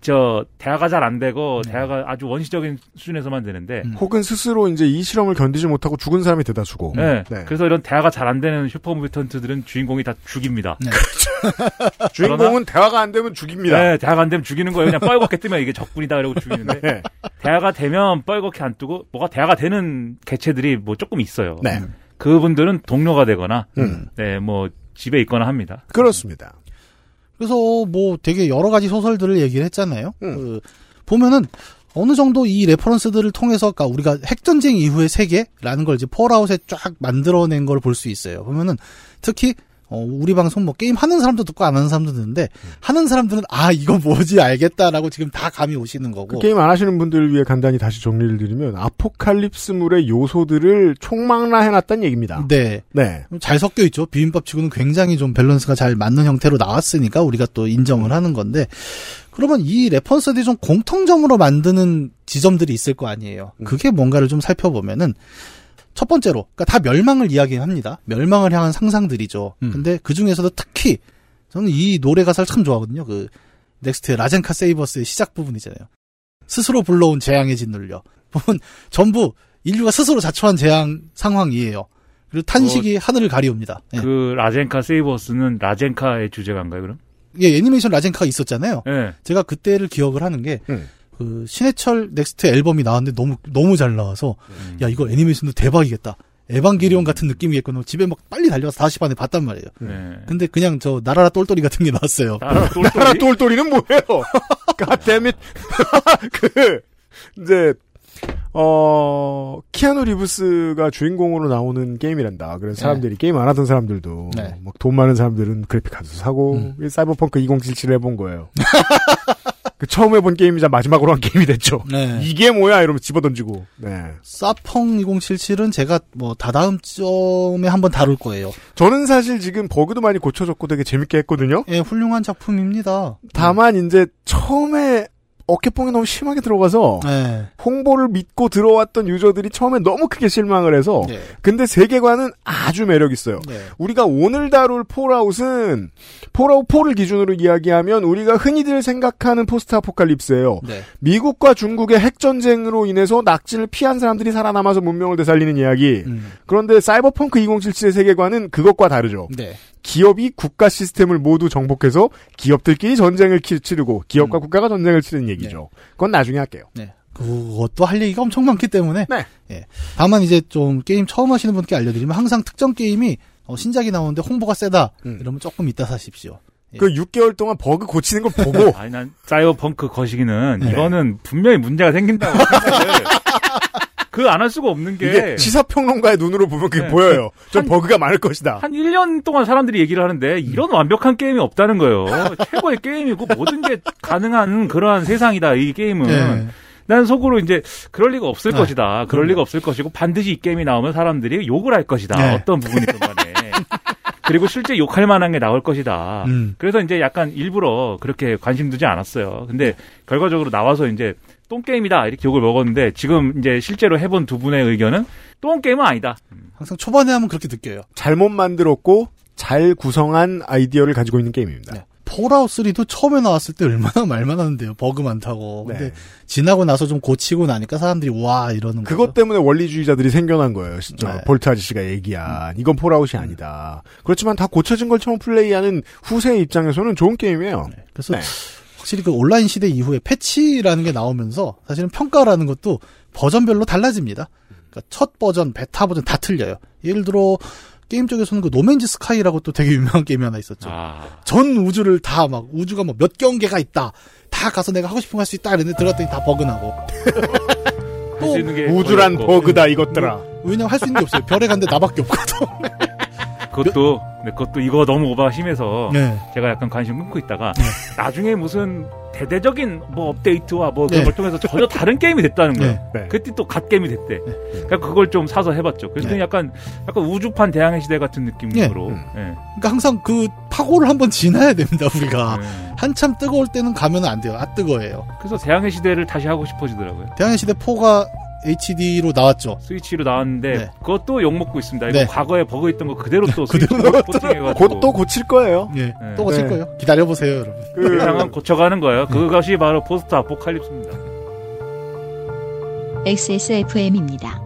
저 대화가 잘 안 되고 네. 대화가 아주 원시적인 수준에서만 되는데 음. 혹은 스스로 이제 이 실험을 견디지 못하고 죽은 사람이 대다수고. 예, 네. 그래서 이런 대화가 잘 안 되는 슈퍼 뮤턴트들은 주인공이 다 죽입니다. 네. 주인공은 대화가 안 되면 죽입니다. 네, 대화가 안 되면 죽이는 거예요. 그냥 뻘겋게 뜨면 이게 적군이다 이러고 죽이는데 네. 대화가 되면 뻘겋게 안 뜨고 뭐가 대화가 되는 개체들이 뭐 조금 있어요. 네. 그분들은 동료가 되거나 음. 네, 뭐 집에 있거나 합니다. 그렇습니다. 그래서 뭐 되게 여러 가지 소설들을 얘기를 했잖아요. 음. 그 보면은 어느 정도 이 reference들을 통해서 그러니까 우리가 핵전쟁 이후의 세계라는 걸 이제 Fallout에 쫙 만들어낸 걸 볼 수 있어요. 보면은 특히 어, 우리 방송 뭐 게임 하는 사람도 듣고 안 하는 사람도 듣는데 하는 사람들은 아 이거 뭐지 알겠다라고 지금 다 감이 오시는 그 거고 게임 안 하시는 분들을 위해 간단히 다시 정리를 드리면 아포칼립스물의 요소들을 총망라 해놨다는 얘기입니다. 네. 네. 잘 섞여 있죠. 비빔밥치고는 굉장히 좀 밸런스가 잘 맞는 형태로 나왔으니까 우리가 또 인정을 하는 건데 그러면 이 reference들이 좀 공통점으로 만드는 지점들이 있을 거 아니에요. 그게 뭔가를 좀 살펴보면은 첫 번째로 그러니까 다 멸망을 이야기합니다. 멸망을 향한 상상들이죠. 근데 그 중에서도 특히 저는 이 노래 가사를 참 좋아하거든요. 그 N.EX.T의 Lazenca, Save Us의 시작 부분이잖아요. 스스로 불러온 재앙에 짓눌려. 보면 전부 인류가 스스로 자초한 재앙 상황이에요. 그리고 탄식이 하늘을 가리웁니다. 예. 그 Lazenca, Save Us는 Lazenca의 주제가인가요, 그럼? 예, 애니메이션 Lazenca가 있었잖아요. 예. 제가 그때를 기억을 하는 게, 음. 그, 신해철 N.EX.T 앨범이 나왔는데 너무, 너무 잘 나와서, 야, 이거 애니메이션도 대박이겠다. 에반게리온 같은 느낌이겠구나. 집에 막 빨리 달려가서 5시 반에 봤단 말이에요. 네. 근데 그냥 저, 날아라 똘똘이 같은 게 나왔어요. 날아라 똘똘이? 똘똘이는 뭐예요? Goddammit. 그, 이제, 어, 키아누 리브스가 주인공으로 나오는 게임이란다. 그래서 사람들이 게임 안 하던 사람들도, 네. 막 돈 많은 사람들은 그래픽 카드 사고, 사이버펑크 2077 해본 거예요. 그 처음 해본 게임이자 마지막으로 한 게임이 됐죠. 네. 이게 뭐야? 이러면 집어던지고. 네. 사펑 2077은 제가 뭐, 다다음 주에 한번 다룰 거예요. 저는 사실 지금 버그도 많이 고쳐졌고 되게 재밌게 했거든요. 예, 훌륭한 작품입니다. 다만 이제 처음에 어깨뽕이 너무 심하게 들어가서 네. 홍보를 믿고 들어왔던 유저들이 처음에 너무 크게 실망을 해서 네. 근데 세계관은 아주 매력 있어요. 네. 우리가 오늘 다룰 Fallout은 Fallout 4를 기준으로 이야기하면 우리가 흔히들 생각하는 포스트 아포칼립스예요. 네. 미국과 중국의 핵 전쟁으로 인해서 낙진을 피한 사람들이 살아남아서 문명을 되살리는 이야기. 음. 그런데 사이버펑크 2077의 세계관은 그것과 다르죠. 네. 기업이 국가 시스템을 모두 정복해서 기업들끼리 전쟁을 키- 치르고 음. 기업과 국가가 전쟁을 치르는 얘기죠. 그건 나중에 할게요. 네. 그것도 할 얘기가 엄청 많기 때문에. 네. 예. 다만 이제 좀 게임 처음 하시는 분께 알려드리면 항상 특정 게임이 어, 신작이 나오는데 홍보가 세다. 이러면 조금 이따 사십시오. 예. 그 6개월 동안 버그 고치는 걸 보고 아니 난 사이버펑크 거시기는 네. 이거는 분명히 문제가 생긴다고 생각을 그 안 할 수가 없는 게 이게 시사평론가의 눈으로 보면 그게 네. 보여요. 좀 한- 버그가 많을 것이다. 한 1년 동안 사람들이 얘기를 하는데 이런 완벽한 게임이 없다는 거예요. 최고의 게임이고 모든 게 가능한 그러한 세상이다. 이 게임은. 예. 난 속으로 이제 그럴 리가 없을 네. 것이다. 그럴 리가 없을 것이고 반드시 이 게임이 나오면 사람들이 욕을 할 것이다. 네. 어떤 부분이든 간에. 그리고 실제 욕할 만한 게 나올 것이다. 음. 그래서 이제 약간 일부러 그렇게 관심 두지 않았어요. 근데 결과적으로 나와서 이제 똥게임이다. 이렇게 욕을 먹었는데 지금 이제 실제로 해본 두 분의 의견은 똥게임은 아니다. 항상 초반에 하면 그렇게 느껴요. 잘못 만들었고 잘 구성한 아이디어를 가지고 있는 게임입니다. 네. Fallout 3도 처음에 나왔을 때 얼마나 말 많았는데요. 버그 많다고. 네. 근데 지나고 나서 좀 고치고 나니까 사람들이 와 이러는 거죠. 그것 때문에 원리주의자들이 생겨난 거예요. 진짜 네. Vault 아저씨가 얘기한 이건 Fallout이 아니다. 그렇지만 다 고쳐진 걸 처음 플레이하는 후세의 입장에서는 좋은 게임이에요. 그래서 네. 확실히 그 온라인 시대 이후에 패치라는 게 나오면서 사실은 평가라는 것도 버전별로 달라집니다. 그러니까 첫 버전, 베타 버전 다 틀려요. 예를 들어 게임 쪽에서는 그 No Man's Sky라고 또 되게 유명한 게임이 하나 있었죠. 아. 전 우주를 다 막 우주가 뭐 몇 경계가 있다. 다 가서 내가 하고 싶은 거 할 수 있다. 이랬는데 들어갔더니 다 버그나고. 또 우주란. 버그다 이것들아. 왜냐면 할 수 있는 게 없어요. 별에 갔는데 나밖에 없거든. 그것도 네, 그것도 이거 너무 오바가 심해서 네. 제가 약간 관심 끊고 있다가 나중에 무슨 대대적인 뭐 업데이트와 뭐 그런 네. 걸 통해서 전혀 다른 게임이 됐다는 거예요. 네. 네. 그때 또 갓 게임이 됐대. 그러니까 그걸 좀 사서 해봤죠. 그랬더니 네. 약간 약간 우주판 대항해 시대 같은 느낌으로. 그러니까 항상 그 파고를 한번 지나야 됩니다, 우리가. 네. 한참 뜨거울 때는 가면 안 돼요. 아 뜨거워요. 그래서 대항해 시대를 다시 하고 싶어지더라고요. 대항해 시대 4가 HD로 나왔죠. 스위치로 나왔는데 네. 그것도 욕 먹고 있습니다. 이거 네. 과거에 버그 있던 거 그대로 또 그대로 곧 또 고칠 거예요. 예. 네. 또 거칠 네. 거예요. 기다려 보세요, 여러분. 그 세상은 고쳐가는 거예요. 그것이 바로 포스트 아포칼립스입니다. XSFM입니다.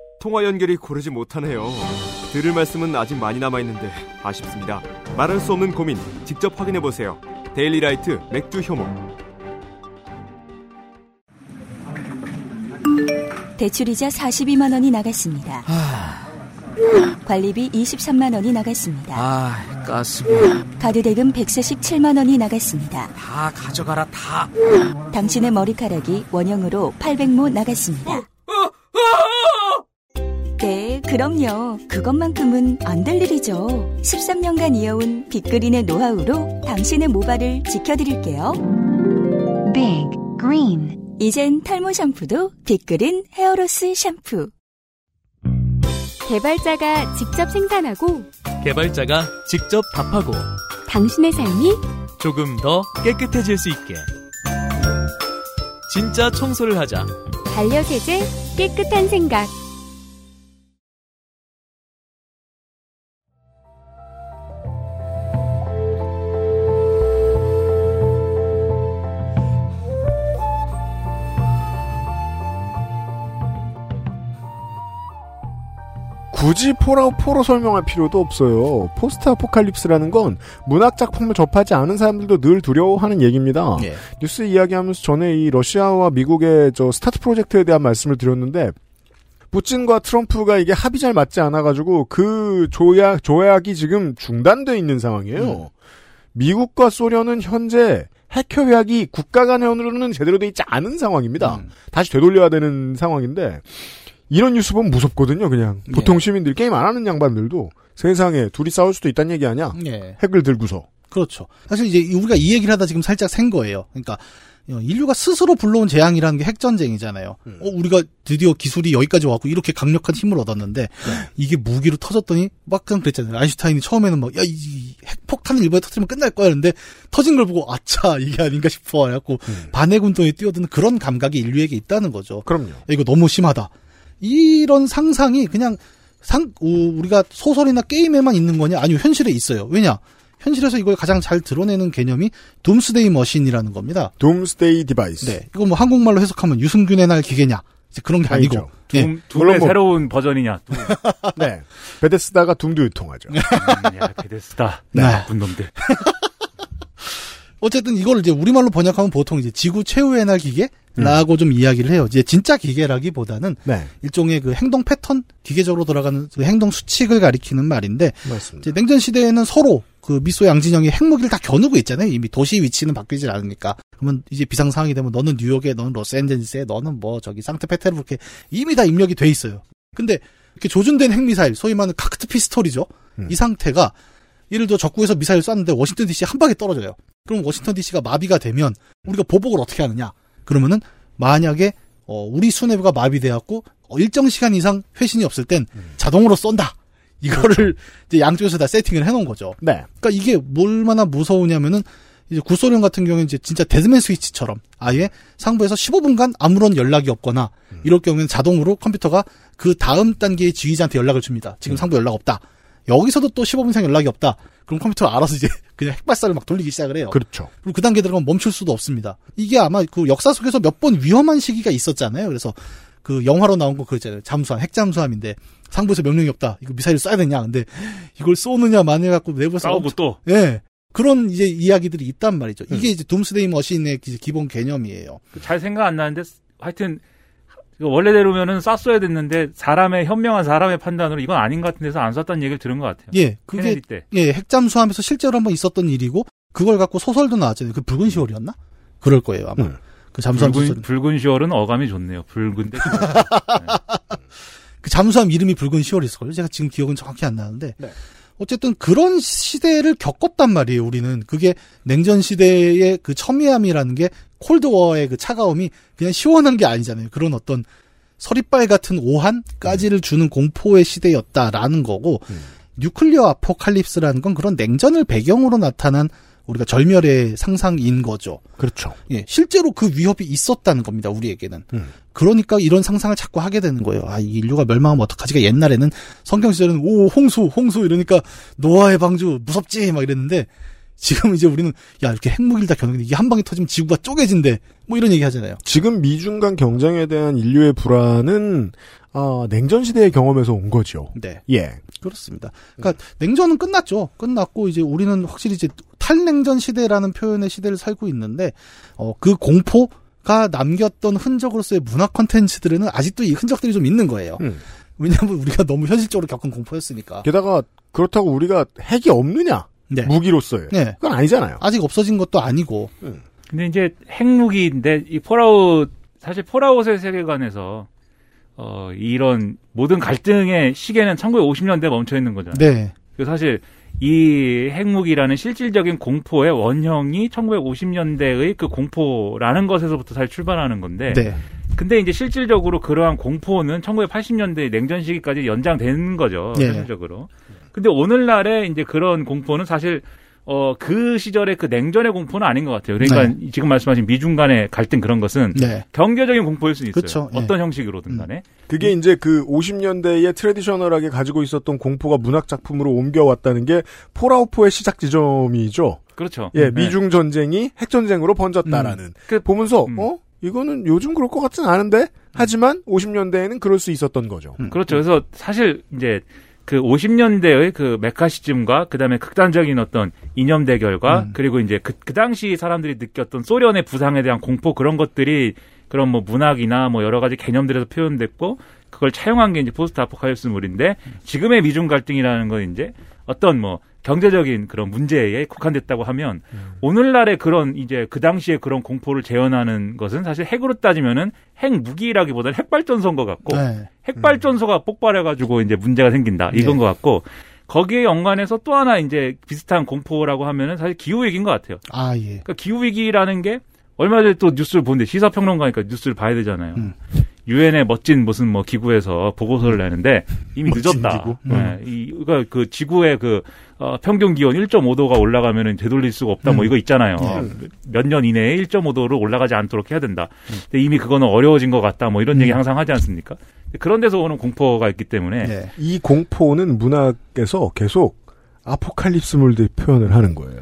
통화 연결이 고르지 못하네요. 들을 말씀은 아직 많이 남아 있는데 아쉽습니다. 말할 수 없는 고민 직접 확인해 보세요. 데일리라이트 맥주 효모. 대출이자 42만 원이 나갔습니다. 관리비 23만 원이 나갔습니다. 아, 가스비. 카드 대금 147만 원이 나갔습니다. 다 가져가라, 다. 당신의 머리카락이 원형으로 800모 나갔습니다. 네, 그럼요. 그것만큼은 안 될 일이죠. 13년간 이어온 빅그린의 노하우로 당신의 모발을 지켜드릴게요. Big Green 이젠 탈모 샴푸도 빅그린 헤어로스 샴푸. 개발자가 직접 생산하고 개발자가 직접 답하고 당신의 삶이 조금 더 깨끗해질 수 있게. 진짜 청소를 하자. 반려세제 깨끗한 생각 굳이 포라, 포로 설명할 필요도 없어요. 포스트 아포칼립스라는 건 문학 작품을 접하지 않은 사람들도 늘 두려워하는 얘기입니다. 예. 뉴스 이야기하면서 전에 이 러시아와 미국의 저 START 프로젝트에 대한 말씀을 드렸는데 푸틴과 트럼프가 이게 합이 잘 맞지 않아가지고 그 조약 조약이 지금 중단돼 있는 상황이에요. 미국과 소련은 현재 핵 협약이 국가 간으로는 제대로 돼 있지 않은 상황입니다. 다시 되돌려야 되는 상황인데 이런 뉴스 보면 무섭거든요. 그냥 보통 시민들 게임 안 하는 양반들도 세상에 둘이 싸울 수도 있다는 얘기 아니야? 예. 핵을 들고서. 그렇죠. 사실 이제 우리가 이 얘기를 하다 지금 살짝 생 거예요. 그러니까 어, 인류가 스스로 불러온 재앙이라는 게 핵전쟁이잖아요. 어, 우리가 드디어 기술이 여기까지 왔고 이렇게 강력한 힘을 얻었는데 이게 무기로 터졌더니 막상 그랬잖아요. 아인슈타인이 처음에는 막, 야, 이 핵폭탄을 일본에 터뜨리면 끝날 거야. 했는데 터진 걸 보고 아차, 이게 아닌가 싶어. 해갖고 반해군도에 뛰어드는 그런 감각이 인류에게 있다는 거죠. 그럼요. 야, 이거 너무 심하다. 이런 상상이 그냥 상, 우- 우리가 소설이나 게임에만 있는 거냐? 아니요, 현실에 있어요. 왜냐? 현실에서 이걸 가장 잘 드러내는 개념이 doomsday machine이라는 겁니다. Doomsday device. 네. 이거 뭐 한국말로 해석하면 유승균의 날 기계냐? 이제 그런 게 아니고. 아니죠. 예. Doom, Doom의 새로운 버전이냐? Doom. 네. 베데스다가 Doom도 유통하죠. 음, 야, 베데스다. 네. 나쁜 놈들. 어쨌든 이걸 이제 우리말로 번역하면 보통 이제 지구 최후의 날 기계 라고 좀 이야기를 해요. 이제 진짜 기계라기보다는 네. 일종의 그 행동 패턴, 기계적으로 돌아가는 그 행동 수칙을 가리키는 말인데 맞습니다. 냉전 시대에는 서로 그 미소 양진영이 핵무기를 다 겨누고 있잖아요. 이미 도시 위치는 바뀌질 않으니까. 그러면 이제 비상 상황이 되면 너는 뉴욕에, 너는 로스앤젤레스에, 너는 뭐 저기 상트페테르부르크에 이미 다 입력이 돼 있어요. 근데 이렇게 조준된 핵미사일, 소위 말하는 cocked pistol이죠. 이 상태가 예를 들어 적국에서 미사일 쐈는데 워싱턴 DC 한 방에 떨어져요. 그럼 워싱턴 DC가 마비가 되면 우리가 보복을 어떻게 하느냐? 그러면은 만약에 어, 우리 수뇌부가 마비돼갖고 어, 일정 시간 이상 회신이 없을 땐 자동으로 쏜다. 이거를 이제 양쪽에서 다 세팅을 해놓은 거죠. 네. 그러니까 이게 얼마나 무서우냐면은 이제 구소련 같은 경우는 이제 진짜 dead man switch처럼 아예 상부에서 15분간 아무런 연락이 없거나 이럴 경우에는 자동으로 컴퓨터가 그 다음 단계의 지휘자한테 연락을 줍니다. 지금 상부 연락 없다. 여기서도 또 15분 이상 연락이 없다. 그럼 컴퓨터가 알아서 이제 그냥 핵발사를 막 돌리기 시작을 해요. 그렇죠. 그리고 그 단계 들어가면 멈출 수도 없습니다. 이게 아마 그 역사 속에서 몇 번 위험한 시기가 있었잖아요. 그래서 그 영화로 나온 거 그랬잖아요. 잠수함, 핵잠수함인데 상부에서 명령이 없다. 이거 미사일 쏴야 되냐. 근데 이걸 쏘느냐 마냐 갖고 내부에서 싸우고 엄청- 또. 예. 그런 이제 이야기들이 있단 말이죠. 이게 이제 둠스데이 머신의 기- 기본 개념이에요. 잘 생각 안 나는데 하여튼 그 원래대로면은 쐈어야 됐는데 사람의 현명한 사람의 판단으로 이건 아닌 것 같은 데서 안 쐈다는 얘기를 들은 것 같아요. 예, 그게 때. 예, 핵잠수함에서 실제로 한번 있었던 일이고 그걸 갖고 소설도 나왔잖아요. 그 붉은 시월이었나? 그럴 거예요, 아마. 그 잠수함 소설. 붉은, 붉은 시월은 어감이 좋네요. 붉은데 그 잠수함 이름이 붉은 시월이었을걸요. 제가 지금 기억은 정확히 안 나는데. 어쨌든 그런 시대를 겪었단 말이에요, 우리는. 그게 냉전 시대의 그 첨예함이라는 게 콜드워의 그 차가움이 그냥 시원한 게 아니잖아요. 그런 어떤 서리빨 같은 오한까지를 주는 공포의 시대였다라는 거고, 뉴클리어 아포칼립스라는 건 그런 냉전을 배경으로 나타난 우리가 절멸의 상상인 거죠. 그렇죠. 예, 실제로 그 위협이 있었다는 겁니다, 우리에게는. 그러니까 이런 상상을 자꾸 하게 되는 거예요. 아, 이 인류가 멸망하면 어떡하지가 옛날에는 성경 시절에는 오, 홍수, 홍수 이러니까 노아의 방주 무섭지 막 이랬는데 지금 이제 우리는 야, 이렇게 핵무기를 다 겨누는데 이게 한 방에 터지면 지구가 쪼개진대. 뭐 이런 얘기 하잖아요. 지금 미중 간 경쟁에 대한 인류의 불안은 아, 냉전 시대의 경험에서 온 거죠. 네. 예. 그렇습니다. 그러니까 냉전은 끝났죠. 끝났고 이제 우리는 확실히 이제 탈냉전 시대라는 표현의 시대를 살고 있는데 어, 그 공포 가 남겼던 흔적으로서의 문화 컨텐츠들에는 아직도 이 흔적들이 좀 있는 거예요. 왜냐하면 우리가 너무 현실적으로 겪은 공포였으니까. 게다가 그렇다고 우리가 핵이 없느냐? 네. 무기로서의. 네. 그건 아니잖아요. 아직 없어진 것도 아니고. 근데 이제 핵무기인데 이 Fallout 사실 Fallout의 세계관에서 어 이런 모든 갈등의 시계는 1950년대에 멈춰 있는 거잖아요. 네. 그 사실 이 핵무기라는 실질적인 공포의 원형이 1950년대의 그 공포라는 것에서부터 사실 출발하는 건데. 네. 근데 이제 실질적으로 그러한 공포는 1980년대 냉전 시기까지 연장되는 거죠. 예. 현실적으로. 근데 오늘날의 이제 그런 공포는 사실 어, 그 시절의 그 냉전의 공포는 아닌 것 같아요. 그러니까 지금 말씀하신 미중 간의 갈등 그런 것은 네. 경제적인 공포일 수는 있어요. 그쵸, 예. 어떤 형식으로든 간에. 그게 이제 그 50년대에 트레디셔널하게 가지고 있었던 공포가 문학 작품으로 옮겨왔다는 게 폴아웃포의 시작 지점이죠. 그렇죠. 예, 네. 미중 전쟁이 핵 전쟁으로 번졌다라는. 그 보면서 어 이거는 요즘 그럴 것 같진 않은데 하지만 50년대에는 그럴 수 있었던 거죠. 그렇죠. 그래서 사실 이제 그 50년대의 그 메카시즘과 그다음에 극단적인 어떤 이념 대결과 그리고 이제 그, 그 당시 사람들이 느꼈던 소련의 부상에 대한 공포 그런 것들이 그런 뭐 문학이나 뭐 여러 가지 개념들에서 표현됐고 그걸 차용한 게 이제 포스트 아포칼립스물인데 지금의 미중 갈등이라는 건 이제 어떤 뭐 경제적인 그런 문제에 국한됐다고 하면 오늘날의 그런 이제 그 당시에 그런 공포를 재현하는 것은 사실 핵으로 따지면은 핵 무기라기보다는 핵발전소인 것 같고 네. 핵발전소가 폭발해가지고 이제 문제가 생긴다 이건 것 같고 거기에 연관해서 또 하나 이제 비슷한 공포라고 하면은 사실 기후 위기인 것 같아요. 아, 예. 그러니까 기후 위기라는 게 얼마 전에 또 뉴스를 보는데 시사평론가니까 뉴스를 봐야 되잖아요. 유엔의 멋진 무슨 뭐 기구에서 보고서를 내는데 이미 늦었다. 기구? 네. 이, 그러니까 그 지구의 그 어, 평균 기온 1.5도가 올라가면은 되돌릴 수가 없다. 뭐 음. 이거 있잖아요. 음. 몇년 이내에 1.5도로 올라가지 않도록 해야 된다. 근데 이미 그거는 어려워진 것 같다. 뭐 이런 얘기 항상 하지 않습니까? 그런 데서 오는 공포가 있기 때문에 네. 이 공포는 문학에서 계속 아포칼립스물들 표현을 하는 거예요.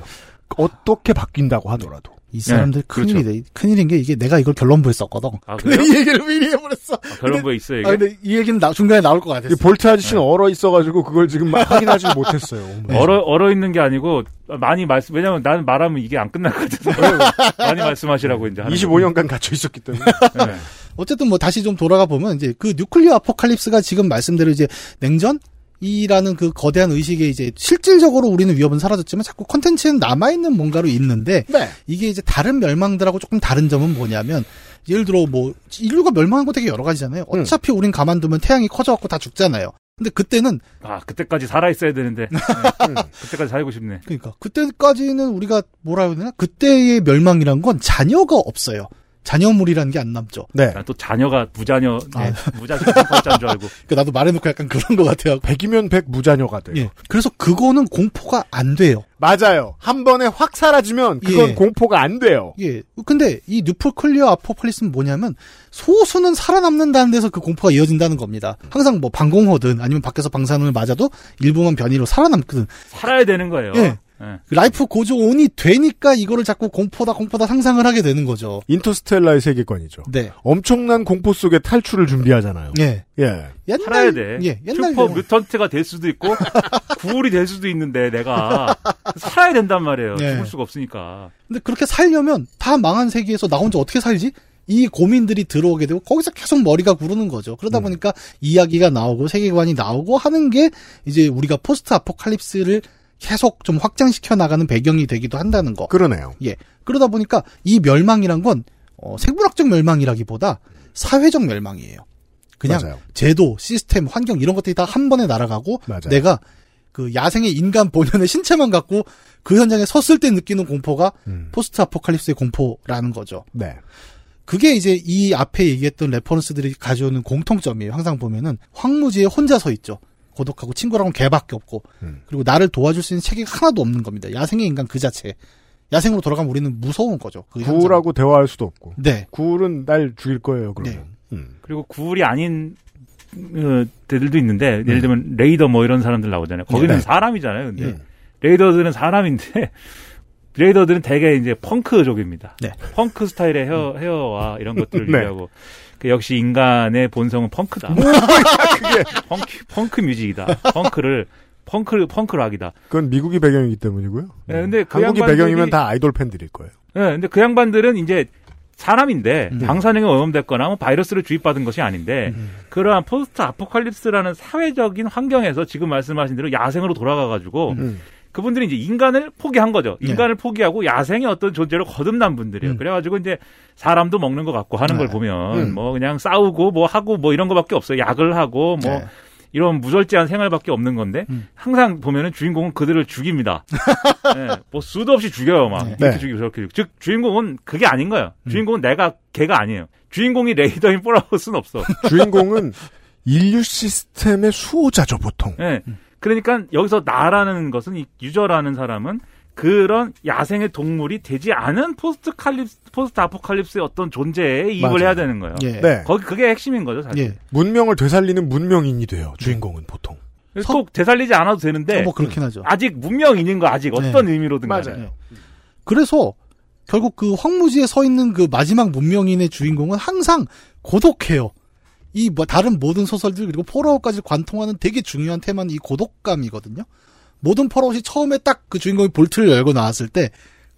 어떻게 바뀐다고 하더라도. 이 사람들 네, 그렇죠. 큰일이다. 큰일인 게 이게 내가 이걸 결론부에 썼거든. 아, 근데 그래요? 이 얘기를 미리 해버렸어. 결론부에 있어요, 이게? 아, 근데 이 얘기는 나, 중간에 나올 것 같았어. 이 Vault 아저씨는 얼어 있어가지고 그걸 지금 막 확인하지 못했어요. 얼어 얼어 있는 게 아니고 많이 말씀 왜냐면 나는 말하면 이게 안 끝날 것 같아서 많이 말씀하시라고 이제 하는 25년간 갇혀 있었기 때문에. 네. 어쨌든 뭐 다시 좀 돌아가 보면 이제 그 뉴클리어 아포칼립스가 지금 말씀대로 이제 냉전 이라는 그 거대한 의식에 이제 실질적으로 우리는 위협은 사라졌지만 자꾸 컨텐츠는 남아있는 뭔가로 있는데 이게 이제 다른 멸망들하고 조금 다른 점은 뭐냐면 예를 들어 뭐 인류가 멸망한 거 되게 여러 가지잖아요. 어차피 우린 가만두면 태양이 커져갖고 다 죽잖아요. 근데 그때는 아 그때까지 살아 있어야 되는데 네. 그때까지 살고 싶네. 그러니까 그때까지는 우리가 뭐라 해야 되나 그때의 멸망이란 건 자녀가 없어요. 자녀물이라는 게 안 남죠. 네. 또 자녀가 무자녀, 아. 네, 무자녀 공포자인 줄 알고. 그 나도 말해놓고 약간 그런 것 같아요. 100이면 100 무자녀가 돼요. 예. 그래서 그거는 공포가 안 돼요. 맞아요. 한 번에 확 사라지면 그건 예. 공포가 안 돼요. 예. 근데 이 뉴플 클리어 아포칼립스는 뭐냐면 소수는 살아남는다는 데서 그 공포가 이어진다는 겁니다. 항상 뭐 방공호든 아니면 밖에서 방사능을 맞아도 일부만 변이로 살아남거든. 살아야 되는 거예요. 예. 예. life goes on이 되니까 이거를 자꾸 공포다 공포다 상상을 하게 되는 거죠. 인터스텔라의 세계관이죠. 네. 엄청난 공포 속에 탈출을 준비하잖아요. 예. 예. 옛날 살아야 돼. 예, 옛날 슈퍼 그- mutant가 될 수도 있고 ghoul이 될 수도 있는데 내가 살아야 된단 말이에요. 예. 죽을 수가 없으니까. 근데 그렇게 살려면 다 망한 세계에서 나 혼자 어떻게 살지? 이 고민들이 들어오게 되고 거기서 계속 머리가 구르는 거죠. 그러다 보니까 이야기가 나오고 세계관이 나오고 하는 게 이제 우리가 포스트 아포칼립스를 계속 좀 확장시켜 나가는 배경이 되기도 한다는 거. 그러네요. 예. 그러다 보니까 이 멸망이란 건 어, 생물학적 멸망이라기보다 사회적 멸망이에요. 그냥 맞아요. 제도, 시스템, 환경 이런 것들이 다 한 번에 날아가고 맞아요. 내가 그 야생의 인간 본연의 신체만 갖고 그 현장에 섰을 때 느끼는 공포가 음. 포스트 아포칼립스의 공포라는 거죠. 네. 그게 이제 이 앞에 얘기했던 reference들이 가져오는 공통점이에요. 항상 보면은 황무지에 혼자 서 있죠. 고독하고 친구랑은 개밖에 없고 음. 그리고 나를 도와줄 수 있는 체계가 하나도 없는 겁니다. 야생의 인간 그 자체. 야생으로 돌아가면 우리는 무서운 거죠. 그. ghoul하고 대화할 수도 없고. 네. ghoul은 날 죽일 거예요, 그러면. 네. 음. 그리고 ghoul이 아닌 어, 애들도 있는데 예를 들면 raider 뭐 이런 사람들 나오잖아요. 거기는 네. 사람이잖아요. 근데 음. raider들은 사람인데 raider들은 대개 이제 펑크족입니다. 네. 펑크 스타일의 헤어, 헤어와 이런 것들을 네. 유지하고 그 역시 인간의 본성은 펑크다. 그게 펑크, 펑크 music이다. 펑크를 펑크 펑크 락이다. 그건 미국이 배경이기 때문이고요. 네, 근데 그 한국이 양반들이- 배경이면 다 아이돌 팬들일 거예요. 예, 근데 그 양반들은 이제 사람인데 음. 방사능에 오염됐거나 뭐 바이러스를 주입받은 것이 아닌데 음. 그러한 포스트 아포칼립스라는 사회적인 환경에서 지금 말씀하신 대로 야생으로 돌아가 가지고 음. 그분들이 이제 인간을 포기한 거죠. 네. 인간을 포기하고 야생의 어떤 존재로 거듭난 분들이에요. 음. 그래가지고 이제 사람도 먹는 것 같고 하는 네. 걸 보면 음. 뭐 그냥 싸우고 뭐 하고 뭐 이런 거밖에 없어요. 약을 하고 뭐 네. 이런 무절제한 생활밖에 없는 건데 음. 항상 보면은 주인공은 그들을 죽입니다. 예, 뭐 수도 없이 죽여요 막 네. 이렇게 네. 죽이고 저렇게 죽이고. 즉 주인공은 그게 아닌 거예요. 음. 주인공은 내가 걔가 아니에요. 주인공이 raider인 폴아웃은 없어. 주인공은 인류 시스템의 수호자죠, 보통. 예. 그러니까 여기서 나라는 것은 이 유저라는 사람은 그런 야생의 동물이 되지 않은 post 칼립스 post apocalypse의 어떤 존재에 이입을 맞아요. 해야 되는 거예요. 예. 네. 거기 그게 핵심인 거죠, 사실. 예. 문명을 되살리는 문명인이 돼요, 주인공은 보통. 그래서 꼭 되살리지 않아도 되는데 뭐 그렇긴 하죠. 아직 문명인인 거 아직 네. 어떤 의미로든 간에. 맞아요. 그래서 결국 그 황무지에 서 있는 그 마지막 문명인의 주인공은 항상 고독해요. 이 뭐 다른 모든 소설들 그리고 폴아웃까지 관통하는 되게 중요한 테마는 이 고독감이거든요. 모든 폴아웃이 처음에 딱 그 주인공이 Vault를 열고 나왔을 때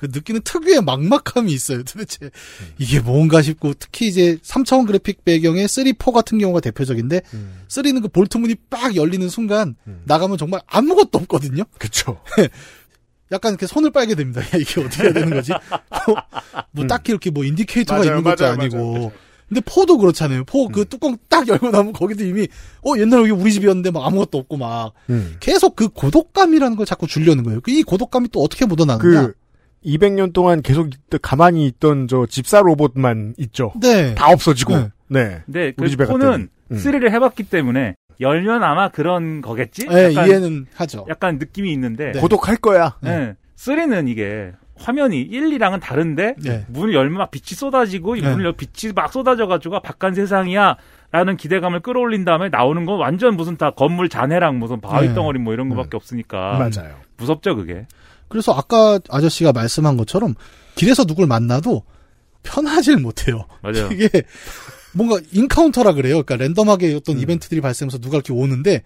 그 느끼는 특유의 막막함이 있어요. 도대체 이게 뭔가 싶고 특히 이제 3차원 그래픽 배경의 3.4 같은 경우가 대표적인데 음. 3는 그 Vault 문이 빡 열리는 순간 음. 나가면 정말 아무것도 없거든요. 그쵸. 약간 이렇게 손을 빨게 됩니다. 야, 이게 어떻게 해야 되는 거지? 뭐, 뭐 음. 딱히 이렇게 뭐 indicator가 맞아요, 있는 것도 맞아요, 아니고. 맞아요. 음. 근데 four도 그렇잖아요. four 그 뚜껑 딱 열고 나면 거기도 이미 어 옛날 여기 우리 집이었는데 막 아무것도 없고 막 음. 계속 그 고독감이라는 걸 자꾸 주려는 거예요. 이 고독감이 또 어떻게 묻어나느냐? 그, 200년 동안 계속 있- 가만히 있던 저 집사 로봇만 있죠. 네. 다 없어지고. 네. 네. 근데 그 우리 집에 four는 갔더니. 음. 스릴을 해봤기 때문에 열면 아마 그런 거겠지? 네, 약간, 이해는 하죠. 약간 느낌이 있는데. 고독할 거야. 네. 3는 이게 화면이 1, 2랑은 다른데 네. 문을 열면 막 빛이 쏟아지고 이 네. 문을 열 빛이 막 쏟아져가지고 바깥 세상이야 라는 기대감을 끌어올린 다음에 나오는 건 완전 무슨 다 건물 잔해랑 무슨 바위 네. 덩어리 뭐 이런 거밖에 없으니까 맞아요. 무섭죠 그게 그래서 아까 아저씨가 말씀한 것처럼 길에서 누굴 만나도 편하질 못해요. 맞아요. 이게 뭔가 인카운터라 그래요. 그러니까 랜덤하게 어떤 이벤트들이 발생해서 누가 이렇게 오는데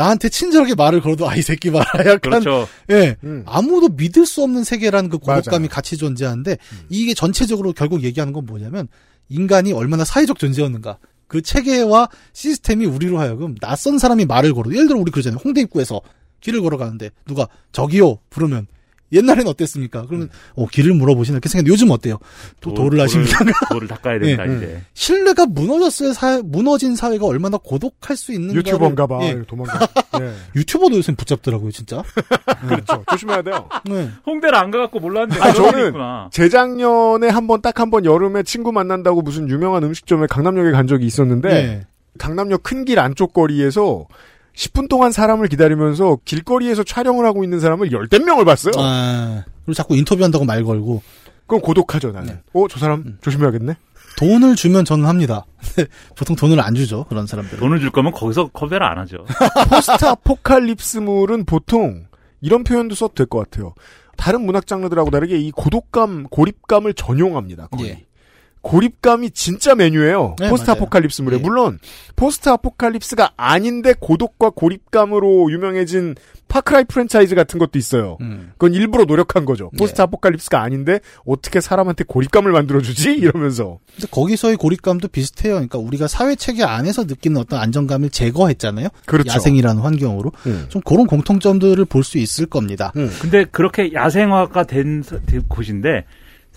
나한테 친절하게 말을 걸어도 아이 새끼 봐라 약간 그렇죠. 예 음. 아무도 믿을 수 없는 세계라는 그 고독감이 맞아요. 같이 존재하는데 이게 전체적으로 결국 얘기하는 건 뭐냐면 인간이 얼마나 사회적 존재였는가 그 체계와 시스템이 우리로 하여금 낯선 사람이 말을 걸어 예를 들어 우리 그러잖아요 홍대 입구에서 길을 걸어가는데 누가 저기요 부르면 옛날엔 어땠습니까? 그러면 어, 길을 물어보시나 이렇게 생각했는데 요즘 어때요? 또 도- 도를 하십니까? 도를- 도를 닦아야 된다, 예. 이제. 신뢰가 무너졌어요. 사회, 무너진 사회가 얼마나 고독할 수 있는가. 유튜버인가 봐. 도망가. 예. 유튜버도 요새 붙잡더라고요, 진짜. 그렇죠. 조심해야 돼요. 네. 홍대를 안 가갖고 몰랐는데. 아, 저는 있구나. 재작년에 한 번 딱 한 번 여름에 친구 만난다고 무슨 유명한 음식점에 강남역에 간 적이 있었는데 네. 강남역 큰 길 안쪽 거리에서 10분 동안 사람을 기다리면서 길거리에서 촬영을 하고 있는 사람을 열댓 명을 봤어요. 아, 그리고 자꾸 인터뷰한다고 말 걸고. 그럼 고독하죠, 나는. 네. 어, 저 사람 조심해야겠네. 돈을 주면 저는 합니다. 보통 돈을 안 주죠, 그런 사람들은. 돈을 줄 거면 거기서 컵배를 안 하죠. 포스트 아포칼립스물은 보통 이런 표현도 써도 될 것 같아요. 다른 문학 장르들하고 다르게 이 고독감, 고립감을 전용합니다. 거의. 고립감이 진짜 메뉴예요. 네, 포스트 맞아요. 아포칼립스물에. 물론 포스트 아포칼립스가 아닌데 고독과 고립감으로 유명해진 파크라이 프랜차이즈 같은 것도 있어요. 음. 그건 일부러 노력한 거죠. 포스트 아포칼립스가 아닌데 어떻게 사람한테 고립감을 만들어주지? 이러면서. 근데 거기서의 고립감도 비슷해요. 그러니까 우리가 사회 체계 안에서 느끼는 어떤 안정감을 제거했잖아요. 그렇죠. 야생이라는 환경으로. 음. 좀 그런 공통점들을 볼 수 있을 겁니다. 근데 그렇게 야생화가 된 곳인데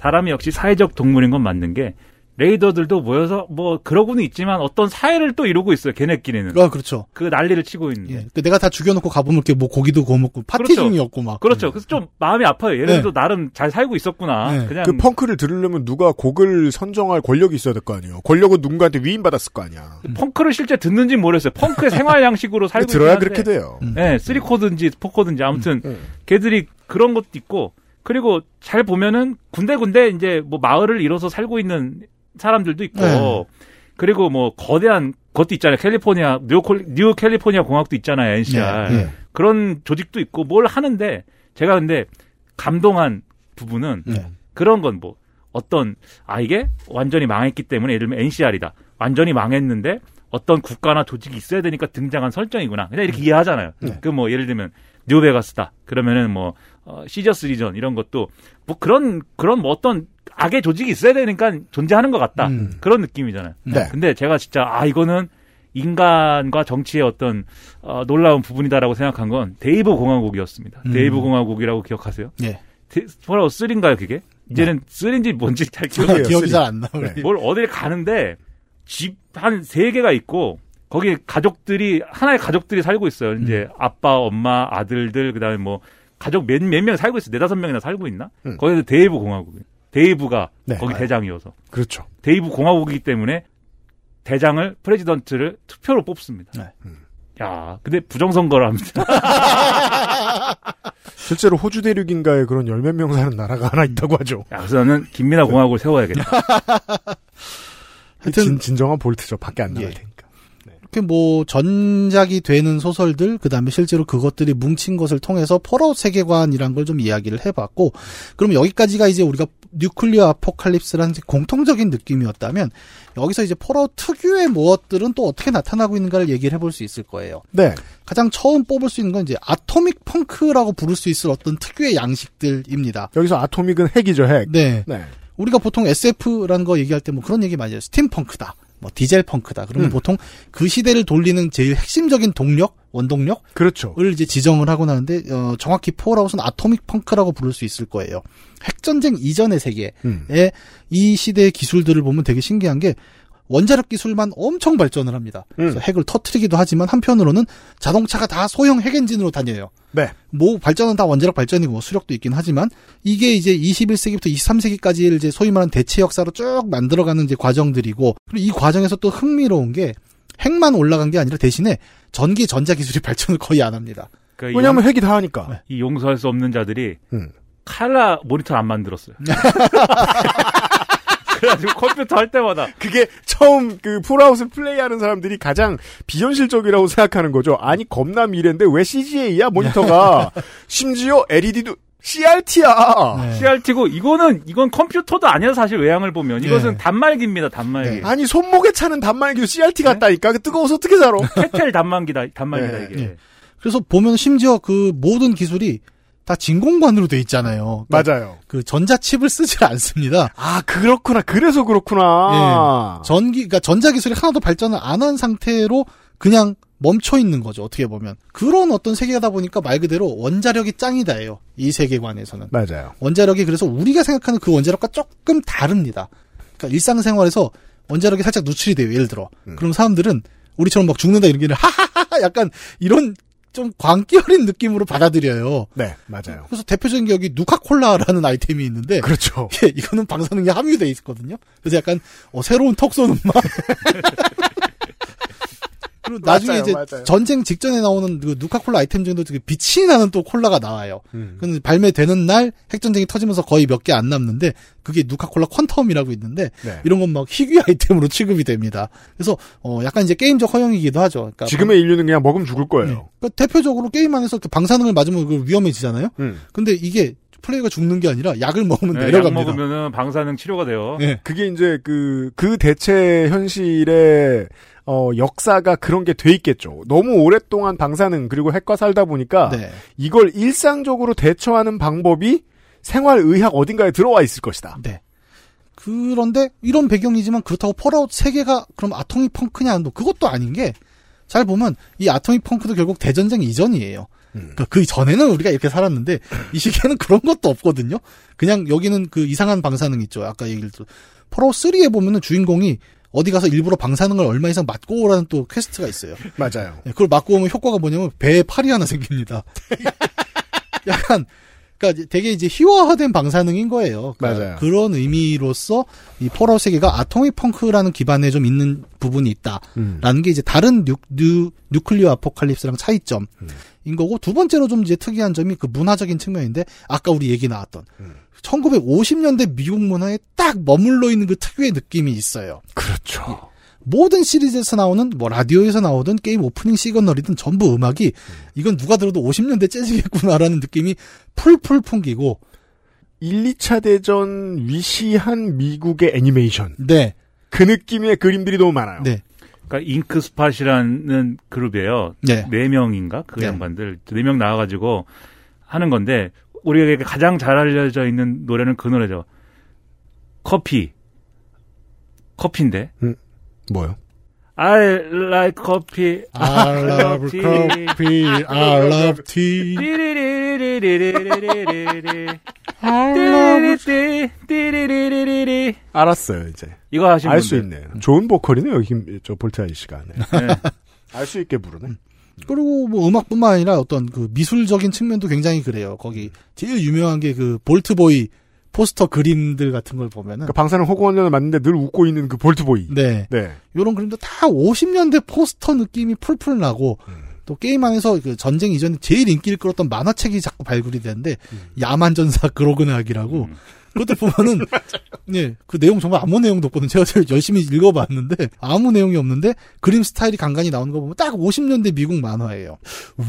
사람이 역시 사회적 동물인 건 맞는 게 레이더들도 모여서 뭐 그러고는 있지만 어떤 사회를 또 이루고 있어요. 걔네끼리는. 아, 그렇죠. 그 난리를 치고 있는. 예. 그 내가 다 죽여놓고 가보면 이렇게 뭐 고기도 구워 먹고 파티 그렇죠. 중이었고 막. 그렇죠. 그래서 좀 마음이 아파요. 얘네들도 나름 잘 살고 있었구나. 네. 그냥 그 펑크를 들으려면 누가 곡을 선정할 권력이 있어야 될 거 아니에요. 권력은 누군가한테 위임받았을 거 아니야. 펑크를 실제 듣는지 모르겠어요. 펑크의 생활 양식으로 살고 들어야 있긴 한데. 그렇게 돼요. 네, 쓰리코드인지 포코드인지 아무튼 음. 걔들이 그런 것도 있고 그리고 잘 보면은 군데군데 이제 뭐 마을을 이뤄서 살고 있는 사람들도 있고 네. 그리고 뭐 거대한 것도 있잖아요. 캘리포니아 뉴, 뉴 캘리포니아 공화국도 있잖아요. NCR 네, 네. 그런 조직도 있고 뭘 하는데 제가 근데 감동한 부분은 네. 그런 건 뭐 어떤 아 이게 완전히 망했기 때문에 예를 들면 NCR이다. 완전히 망했는데 어떤 국가나 조직이 있어야 되니까 등장한 설정이구나. 그냥 이렇게 이해하잖아요. 네. 그뭐 예를 들면 뉴베가스다. 그러면은 뭐 어, 시저스 리전 이런 것도 뭐 그런 그런 뭐 어떤 악의 조직이 있어야 되니까 존재하는 것 같다. 음. 그런 느낌이잖아요. 네. 근데 제가 진짜 아 이거는 인간과 정치의 어떤 어, 놀라운 부분이다라고 생각한 건 데이브 공화국이었습니다. 음. 데이브 공화국이라고 기억하세요? 예. 뭐라고 three인가요 그게? 이제는 three인지 뭔지 잘 기억이 네. 기억이 잘 안 나요. 네. 뭘 어딜 가는데 집 한 세 개가 있고 거기 가족들이 하나의 가족들이 살고 있어요. 이제 아빠, 엄마, 아들들 그다음에 뭐 가족 몇 몇 명 살고 있어. 네다섯 명이나 살고 있나? 음. 거기서 데이브 공화국. 데이브가 네. 거기 아, 대장이어서. 그렇죠. 데이브 공화국이기 때문에 대장을 president를 투표로 뽑습니다. 네. 야, 근데 부정선거를 합니다. 실제로 호주 대륙인가에 그런 열 몇 명 사는 나라가 하나 있다고 하죠. 야, 그래서 나는 김민아 공화국을 세워야겠다. 하여튼- 진, 진정한 Vault죠. 밖에 안 나갈 예. 테니까. 이렇게 뭐 전작이 되는 소설들 그다음에 실제로 그것들이 뭉친 것을 통해서 폴아웃 세계관이란 걸 좀 이야기를 해봤고 그럼 여기까지가 이제 우리가 뉴클리어 아포칼립스라는 공통적인 느낌이었다면 여기서 이제 Fallout 특유의 무엇들은 또 어떻게 나타나고 있는가를 얘기를 해볼 수 있을 거예요. 네. 가장 처음 뽑을 수 있는 건 이제 atomic punk라고 부를 수 있을 어떤 특유의 양식들입니다. 여기서 atomic은 핵이죠, 핵. 네. 네. 우리가 보통 SF라는 거 얘기할 때 뭐 그런 얘기 많이 해요. steampunk다. 뭐 diesel punk다. 그러면 음. 보통 그 시대를 돌리는 제일 핵심적인動력, 원동력을 그렇죠. 이제 지정을 하고 나는데 어, 정확히 Fallout은 atomic punk라고 부를 수 있을 거예요. 핵전쟁 이전의 세계에 음. 이 시대의 기술들을 보면 되게 신기한 게 원자력 기술만 엄청 발전을 합니다. 음. 그래서 핵을 터트리기도 하지만 한편으로는 자동차가 다 소형 핵 엔진으로 다녀요. 네. 뭐 발전은 다 원자력 발전이고 뭐 수력도 있긴 하지만 이게 이제 21세기부터 23세기까지 이제 소위 말하는 대체 역사로 쭉 만들어가는 이제 과정들이고 그리고 이 과정에서 또 흥미로운 게 핵만 올라간 게 아니라 대신에 전기 전자 기술이 발전을 거의 안 합니다. 그러니까 왜냐면 이, 핵이 다 하니까. 용, 이 용서할 수 없는 자들이 음. 칼라 모니터 안 만들었어요. 그래가지고 컴퓨터 할 때마다 그게 처음 그 폴아웃을 플레이하는 사람들이 가장 비현실적이라고 생각하는 거죠. 아니 겁나 미래인데 왜 CGA야 모니터가 심지어 LED도 CRT야. 네. CRT고 이거는 이건 컴퓨터도 아니야 사실 외양을 보면 이것은 네. 단말기입니다 단말기 아니 손목에 차는 단말기도 CRT 같다니까. 그 뜨거워서 어떻게 살아? 케텔 단말기다 단말기다 네. 이게 네. 그래서 보면 심지어 그 모든 기술이 다 진공관으로 돼 있잖아요. 그러니까 맞아요. 그 전자칩을 쓰지 않습니다. 아 그렇구나. 그래서 아. 그렇구나. 예. 전기, 그러니까 전자 기술이 하나도 발전을 안 한 상태로 그냥 멈춰 있는 거죠. 어떻게 보면 그런 어떤 세계다 보니까 말 그대로 원자력이 짱이다예요. 이 세계관에서는 맞아요. 원자력이 그래서 우리가 생각하는 그 원자력과 조금 다릅니다. 그러니까 일상생활에서 원자력이 살짝 누출이 돼요. 예를 들어 그럼 사람들은 우리처럼 막 죽는다 이런 게 아니라 하하하 약간 이런 좀 광기 어린 느낌으로 받아들여요. 네, 맞아요. 그래서 대표적인 게 여기 누카콜라라는 아이템이 있는데 그렇죠. 예, 이거는 방사능이 함유돼 있거든요. 그래서 약간 어, 새로운 턱 쏘는 맛. 그리고 나중에 맞아요, 이제 맞아요. 전쟁 직전에 나오는 그 누카콜라 아이템 중에도 되게 빛이 나는 또 콜라가 나와요. 음. 근데 발매되는 날 핵전쟁이 터지면서 거의 몇 개 안 남는데 그게 누카콜라 퀀텀이라고 있는데 네. 이런 건 막 희귀 아이템으로 취급이 됩니다. 그래서 어 약간 이제 게임적 허용이기도 하죠. 그러니까 지금의 인류는 그냥 먹으면 죽을 거예요. 그러니까 대표적으로 게임 안에서 이렇게 방사능을 맞으면 그 위험해지잖아요. 음. 근데 이게 플레이가 죽는 게 아니라 약을 먹으면 네, 약 내려갑니다. 먹으면은 방사능 치료가 돼요. 네. 그게 이제 그, 그 대체 현실의, 어, 역사가 그런 게 돼 있겠죠. 너무 오랫동안 방사능, 그리고 핵과 살다 보니까, 네. 이걸 일상적으로 대처하는 방법이 생활의학 어딘가에 들어와 있을 것이다. 네. 그런데 이런 배경이지만 그렇다고 Fallout 세계가 그럼 atomic punk냐 뭐 그것도 아닌 게 잘 보면 이 atomic punk도 결국 대전쟁 이전이에요. 그러니까 그 전에는 우리가 이렇게 살았는데 이 시기에는 그런 것도 없거든요. 그냥 여기는 그 이상한 방사능 있죠. 아까 얘기를 또 Fallout 3에 보면은 주인공이 어디 가서 일부러 방사능을 얼마 이상 맞고 오라는 또 quest가 있어요. 맞아요. 네, 그걸 맞고 오면 효과가 뭐냐면 배에 팔이 하나 생깁니다. 약간 그러니까 되게 이제 희화화된 방사능인 거예요. 그러니까 맞아요. 그런 의미로서 이 Fallout 세계가 atomic punk라는 기반에 좀 있는 부분이 있다라는 음. 게 이제 다른 뉴, 뉴, 뉴클리어 아포칼립스랑 차이점인 거고 두 번째로 좀 이제 특이한 점이 그 문화적인 측면인데 아까 우리 얘기 나왔던 1950년대 미국 문화에 딱 머물러 있는 그 특유의 느낌이 있어요. 그렇죠. 모든 시리즈에서 나오는 뭐 라디오에서 나오든 게임 opening signal이든 전부 음악이 이건 누가 들어도 50년대 재즈겠구나라는 느낌이 풀풀 풍기고 1, 2차 대전 위시한 미국의 애니메이션. 네. 그 느낌의 그림들이 너무 많아요. 네. 그러니까 잉크스팟이라는 그룹이에요. 네. 네 명인가 그 네. 양반들 네 명 나와 가지고 하는 건데 우리에게 가장 잘 알려져 있는 노래는 그 노래죠. 커피. 커피인데. 뭐요? I like coffee. I love coffee. I love tea. 띠리리리리리리리리리. I love 띠리리리, 띠리리리리리. 알았어요, 이제. 이거 하신 알 수. 있네요. 좋은 보컬이네요, 김, 저 볼트 아저씨가. 네. 네. 알 수 있게 부르네. 그리고 뭐 음악뿐만 아니라 어떤 그 미술적인 측면도 굉장히 그래요. 거기 제일 유명한 게 그 볼트보이 포스터 그림들 같은 걸 보면은 그 방사능 호구원년을 맞는데 늘 웃고 있는 그 Vault Boy. 네. 네. 요런 그림도 다 50년대 포스터 느낌이 풀풀 나고 또 게임 안에서 그 전쟁 이전에 제일 인기를 끌었던 만화책이 자꾸 발굴이 되는데 야만전사 Grognak이라고 그것도 보면은 예, 그 내용 정말 아무 내용도 없거든. 제가 제일 열심히 읽어봤는데 아무 내용이 없는데 그림 스타일이 간간히 나오는 거 보면 딱 50년대 미국 만화예요.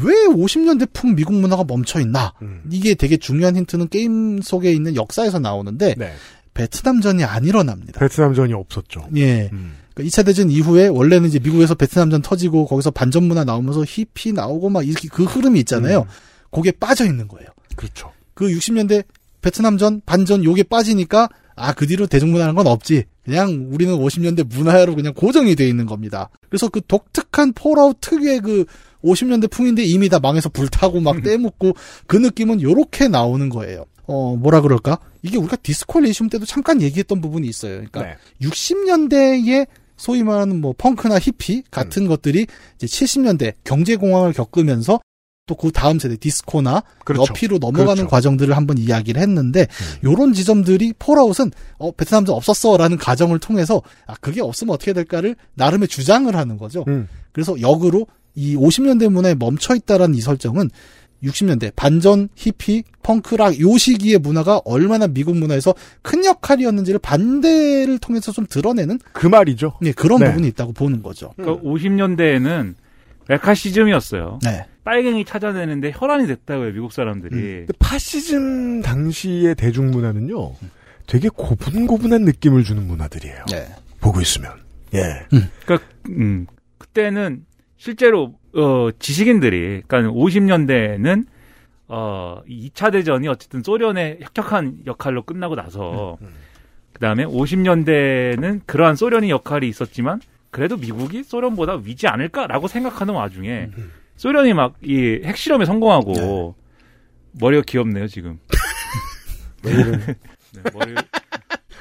왜 50년대 풍 미국 문화가 멈춰 있나? 이게 되게 중요한 힌트는 게임 속에 있는 역사에서 나오는데 네. 베트남전이 안 일어납니다. 베트남전이 없었죠. 예. 음. 그러니까 2차 대전 이후에 원래는 이제 미국에서 베트남전 터지고 거기서 반전 문화 나오면서 히피 나오고 막 이렇게 그 흐름이 있잖아요. 거기에 빠져 있는 거예요. 그렇죠. 그 60년대 베트남전 반전 요게 빠지니까 아 그 뒤로 대중문화라는 건 없지. 그냥 우리는 50년대 문화로 그냥 고정이 돼 있는 겁니다. 그래서 그 독특한 Fallout 특유의 그 50년대 풍인데 이미 다 망해서 불타고 막 떼묻고 그 느낌은 요렇게 나오는 거예요. 어 뭐라 그럴까? 이게 우리가 리시움 때도 잠깐 얘기했던 부분이 있어요. 그러니까 네. 60년대에 소위 말하는 뭐 펑크나 히피 같은 것들이 이제 70년대 경제공황을 겪으면서 또 그 다음 세대 디스코나 그렇죠. 너피로 넘어가는 그렇죠. 과정들을 한번 이야기를 했는데 요런 지점들이 폴아웃은 어 베트남전 없었어라는 가정을 통해서 아 그게 없으면 어떻게 될까를 나름의 주장을 하는 거죠. 음. 그래서 역으로 이 50년대 문화에 멈춰 있다라는 이 설정은 60년대 반전 히피 펑크락 요 시기의 문화가 얼마나 미국 문화에서 큰 역할이었는지를 반대를 통해서 좀 드러내는 그 말이죠. 네, 그런 네. 부분이 있다고 보는 거죠. 그러니까 50년대에는 메카시즘이었어요. 네. 빨갱이 찾아내는데 혈안이 됐다고요, 미국 사람들이. 근데 파시즘 당시의 대중 문화는요, 되게 고분고분한 느낌을 주는 문화들이에요. 네. 보고 있으면. 예. 그러니까 음, 그때는 실제로 어, 지식인들이 그러니까 50년대에는 어, 2차 대전이 어쨌든 소련의 혁혁한 역할로 끝나고 나서 그다음에 50년대는 그러한 소련의 역할이 있었지만 그래도 미국이 소련보다 위지 않을까라고 생각하는 와중에 소련이 막 이 핵실험에 성공하고 머리가 귀엽네요 지금. 네, 머리